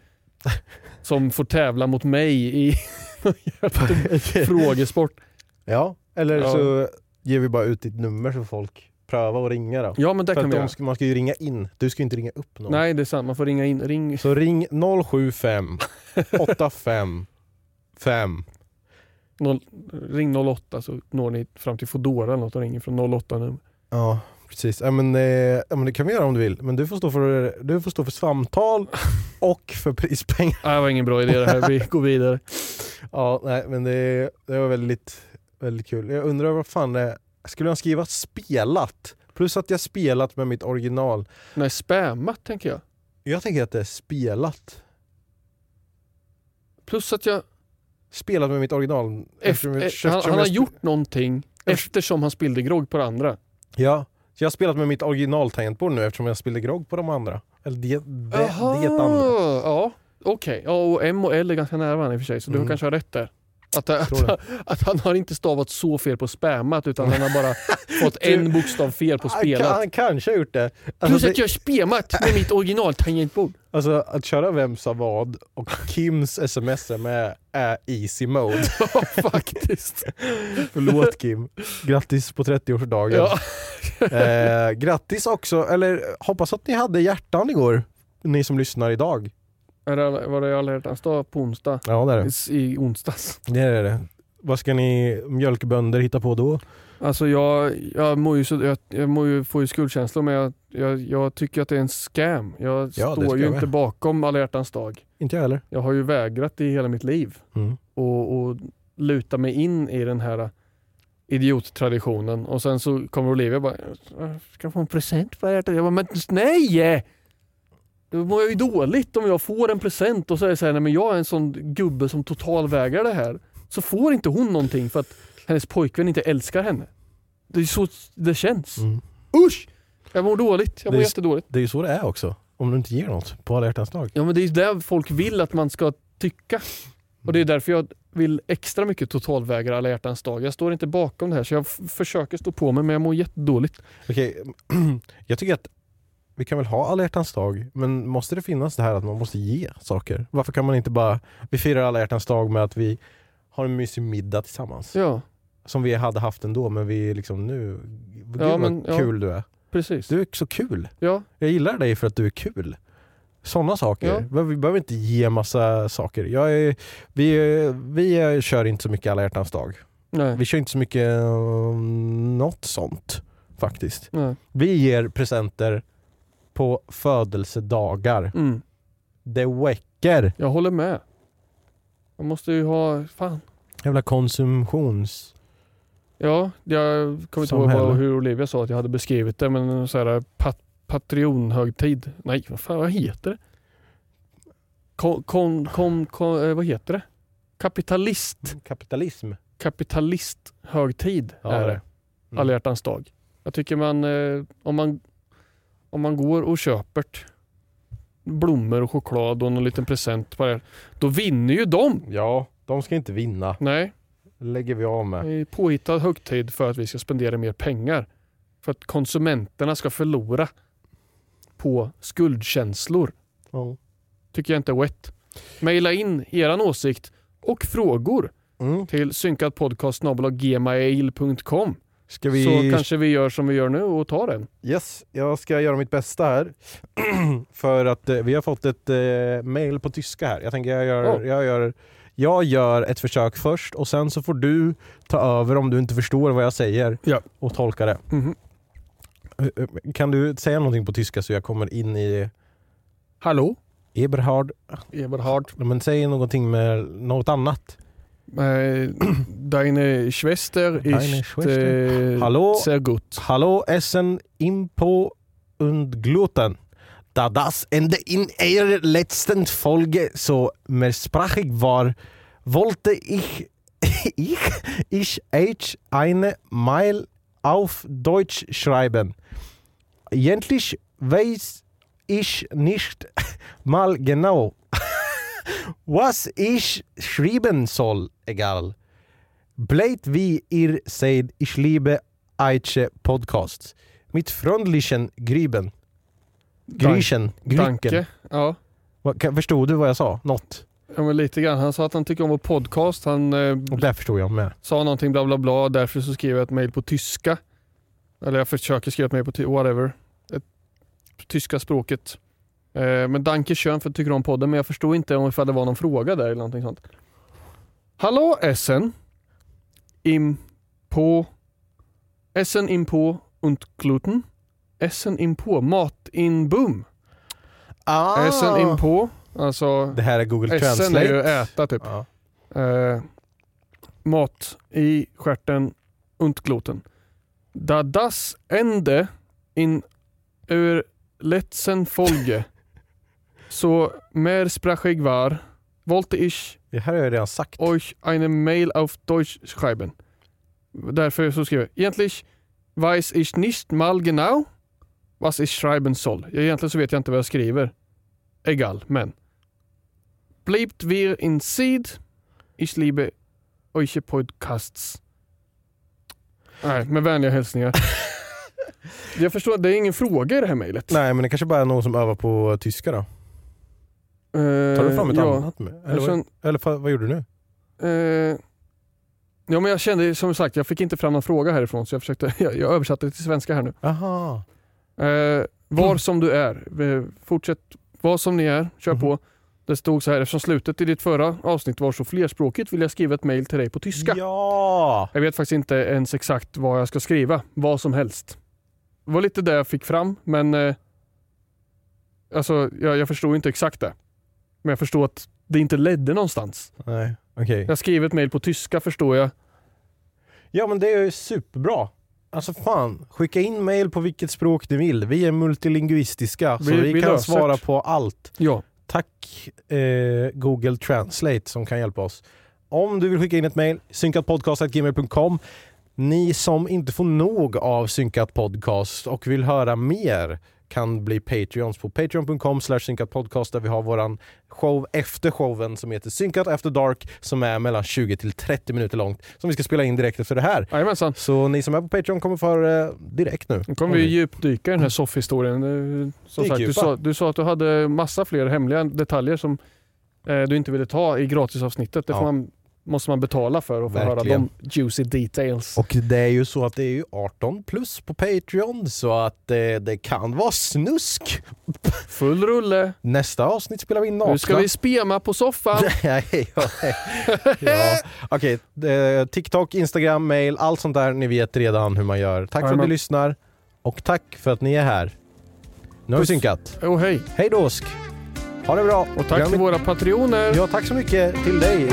S1: Som får tävla mot mig i frågesport.
S2: Ja, eller
S1: Ja.
S2: så ger vi bara ut ditt nummer så folk prövar att ringa då.
S1: Ja men det
S2: För
S1: kan vi
S2: de
S1: göra.
S2: ska, man ska ju ringa in, du ska ju inte ringa upp någon.
S1: Nej det är sant, man får ringa in. Ring
S2: Så ring 075 85 5
S1: Noll, ring 08 så når ni fram till Foodora eller något och ringer från 08 nu.
S2: Ja, precis. Ja, men, eh, ja, men det kan vi göra om du vill. Men du får stå för, du får stå för samtal och för prispengar.
S1: Nej, det var ingen bra idé det här, vi går vidare.
S2: Ja, nej, men det, det var väldigt, väldigt kul. Jag undrar vad fan det Skulle jag skriva spelat? Plus att jag spelat med mitt original.
S1: Nej, spammat tänker jag.
S2: Jag tänker att det är spelat.
S1: Plus att jag,
S2: Spelat med mitt original. eftersom-
S1: efter, han, han
S2: jag
S1: har gjort någonting eftersom han spillde grogg på det andra.
S2: Ja, så jag har spelat med mitt original-tangentbord nu eftersom jag spelade grogg på de andra. Eller det, det, det andra.
S1: Ja, okej. Ja, och M och L är ganska nära varandra i och för sig, så
S2: Mm.
S1: du kanske har rätt där. Att, att, att, han har inte stavat så fel på spammat utan han har bara fått en bokstav fel på spelat.
S2: han kanske har gjort det.
S1: Plus
S2: Alltså,
S1: att
S2: det
S1: jag har spammat med mitt original-tangentbord.
S2: alltså att köra Vem sa vad och Kims sms med är easy mode.
S1: Ja, faktiskt.
S2: Förlåt Kim. Grattis på 30-årsdagen.
S1: Ja.
S2: Eh, grattis också, eller hoppas att ni hade hjärtan igår. Ni som lyssnar idag.
S1: Är var det alla hjärtans dag på onsdag?
S2: Ja det är det.
S1: I onsdags.
S2: Det är det. Vad ska ni mjölkbönder hitta på då?
S1: Alltså jag, jag, mår ju så, jag, jag mår ju, får ju skuldkänslor men jag, jag, jag tycker att det är en scam. Jag
S2: Ja,
S1: står ju inte bakom alla hjärtans dag.
S2: Inte jag heller.
S1: Jag har ju vägrat i hela mitt liv
S2: Mm.
S1: och, och luta mig in i den här idiottraditionen och sen så kommer Olivia och bara "Jag ska få en present på hjärtat. Jag bara, men nej! Då mår jag ju dåligt om jag får en present och så är det så här, nej men jag är en sån gubbe som totalvägrar det här. Så får inte hon någonting för att hennes pojkvän inte älskar henne. Det är så det känns.
S2: Mm.
S1: Usch! Jag mår dåligt. Jag
S2: Det
S1: mår
S2: är-
S1: jättedåligt.
S2: Det är ju så det är också. Om du inte ger något på alla hjärtans dag.
S1: Ja men det är ju det folk vill att man ska tycka. Och det är därför jag vill extra mycket totalvägra alla hjärtans dag. Jag står inte bakom det här så jag försöker stå på mig men jag mår jättedåligt.
S2: Okej, jag tycker att vi kan väl ha alla hjärtans dag, men måste det finnas det här att man måste ge saker? Varför kan man inte bara, vi firar alla hjärtans dag med att vi har en mysig middag tillsammans.
S1: Ja,
S2: Som vi hade haft ändå, men vi liksom nu, gud
S1: Ja,
S2: vad
S1: men, ja.
S2: kul du är.
S1: precis.
S2: Du är så kul.
S1: Ja,
S2: Jag gillar dig för att du är kul. Sådana saker.
S1: Ja.
S2: Vi behöver inte ge massa saker. Jag är, vi, vi kör inte så mycket alla hjärtans dag.
S1: nej.
S2: Vi kör inte så mycket um, något sånt faktiskt.
S1: nej.
S2: Vi ger presenter på födelsedagar.
S1: Mm.
S2: Det väcker.
S1: Jag håller med. Man måste ju ha, fan.
S2: Jävla konsumtions...
S1: Ja, jag kommer inte ihåg vad, hur Olivia sa att jag hade beskrivit det men så här pat, Patreon-högtid. Nej, vad fan vad heter det? Kon, kon, kon, kon, eh, vad heter det? Kapitalist.
S2: Kapitalism.
S1: Kapitalist högtid
S2: Ja,
S1: är
S2: det.
S1: det.
S2: Mm.
S1: Alla hjärtans dag. Jag tycker man, eh, om man, om man går och köper blommor och choklad och en liten present på det, då vinner ju de.
S2: Ja, de ska inte vinna.
S1: Nej,
S2: lägger vi av med.
S1: det är påhittad högtid för att vi ska spendera mer pengar. För att konsumenterna ska förlora på skuldkänslor.
S2: Ja.
S1: Tycker jag inte är wet. Maila in eran åsikt och frågor
S2: Mm.
S1: till synkatpodcast.gmail.com
S2: Ska vi...
S1: så kanske vi gör som vi gör nu och tar den.
S2: Yes, jag ska göra mitt bästa här. För att eh, vi har fått ett eh, mail på tyska här. Jag tänker jag gör,
S1: Ja.
S2: jag, gör, jag gör ett försök först och sen så får du ta över om du inte förstår vad jag säger
S1: Ja.
S2: och tolka det. Eh, eh, Kan du säga någonting på tyska så jag kommer in i
S1: Hallå?
S2: Eberhard?
S1: Eberhard.
S2: Men säg någonting med något annat.
S1: Eh, deine Schwester
S2: Deine
S1: ist
S2: Schwester.
S1: eh,
S2: Hallå?
S1: sehr gut.
S2: Hallo Essen Impo und Gluten. Da das Ende in er letzten Folge so mehrsprachig war, wollte ich, ich, ich euch eine Mail auf Deutsch schreiben. Eigentlich weiß ich nicht mal genau, was ich schreiben soll. Egal. Bleibt wie ihr seid, ich liebe Eiche Podcast. Mit freundlichen Grieben. Griechen. Grycken.
S1: Danke. Ja.
S2: Förstod du vad jag sa? Något?
S1: ja, men lite grann. Han sa att han tycker om vår podcast. Han eh,
S2: Och det förstod jag med.
S1: sa någonting bla bla bla. Därför så skrev jag ett mejl på tyska. Eller jag försöker skriva ett mejl på whatever. Ett, tyska språket. Eh, men danke schön för att du tycker om podden. Men jag förstod inte om det var någon fråga där eller någonting sånt. Hallå Essen. Im på Essen im på und gluten. Essen im på. Mat in boom.
S2: Ah!
S1: Essen in på. Alltså
S2: Det här är Google
S1: Essen
S2: Translate.
S1: är ju äta typ.
S2: Ja.
S1: Eh, mat i stjärten und gluten. Da das Ende in ur letzten Folge så mer sprachig war, wollte ich
S2: Det här har jag redan sagt.
S1: euch eine Mail auf Deutsch schreiben. Därför så skriver jag, egentligen weiß ich nicht mal genau was ich schreiben soll. Egentligen så vet jag inte vad jag skriver. Egal, men. Bleibt wir in Sid. Ich liebe euch podcasts. Nej, med vänliga hälsningar. jag förstår, det är ingen fråga i det här mejlet.
S2: Nej men det kanske bara är någon som övar på tyska då.
S1: Eh,
S2: Tar du fram ett
S1: ja.
S2: annat med? Eller,
S1: känner-
S2: eller vad gjorde du nu?
S1: Eh, ja, men jag kände som sagt, jag fick inte fram någon fråga härifrån så jag försökte, jag, jag översatte det till svenska här nu.
S2: Aha.
S1: Eh, var som du är, fortsätt vad som ni är, kör
S2: Mhm.
S1: på. Det stod så här, eftersom slutet i ditt förra avsnitt var så flerspråkigt vill jag skriva ett mail till dig på tyska.
S2: Ja!
S1: Jag vet faktiskt inte ens exakt vad jag ska skriva, vad som helst. Det var lite det jag fick fram, men eh, alltså, jag, jag förstod inte exakt det. Men jag förstår att det inte ledde någonstans.
S2: Nej, okej.
S1: Jag skrev ett mail på tyska förstår jag.
S2: Ja men det är ju superbra. Alltså fan, skicka in mail på vilket språk ni vill. Vi är multilingvistiska så
S1: Vi-
S2: vi,
S1: vi
S2: kan
S1: löser
S2: svara
S1: det.
S2: på allt.
S1: Ja,
S2: Tack eh, Google Translate som kan hjälpa oss. Om du vill skicka in ett mail, synkatpodcast.gmail.com. Ni som inte får nog av Synkat Podcast och vill höra mer kan bli Patreons på patreon.com synkatpodcast där vi har våran show efter showen som heter Synkat After Dark som är mellan 20 till 30 minuter långt som vi ska spela in direkt efter det här.
S1: jajamensan.
S2: Så ni som är på Patreon kommer få höra det direkt nu.
S1: Nu kommer vi djupdyka i den här soffhistorien. Eh, Som
S2: Gick
S1: sagt, du, sa, du sa att du hade massa fler hemliga detaljer som eh, du inte ville ta i gratisavsnittet. Det får
S2: Ja.
S1: man, måste man betala för att få höra de juicy details.
S2: Och det är ju så att det är ju 18 plus på Patreon så att eh, det kan vara snusk.
S1: Full rulle.
S2: Nästa avsnitt spelar vi in nakna.
S1: Nu ska vi spema på soffan.
S2: Ja, ja. Okej, eh, TikTok, Instagram, mail, allt sånt där. Ni vet redan hur man gör. Tack för att ni lyssnar och tack för att ni är här. Nu har vi synkat.
S1: Och hej.
S2: Hej då Osk! Ha det bra!
S1: Och tack
S2: Glöm
S1: till våra patrioner.
S2: Ja, tack så mycket till dig.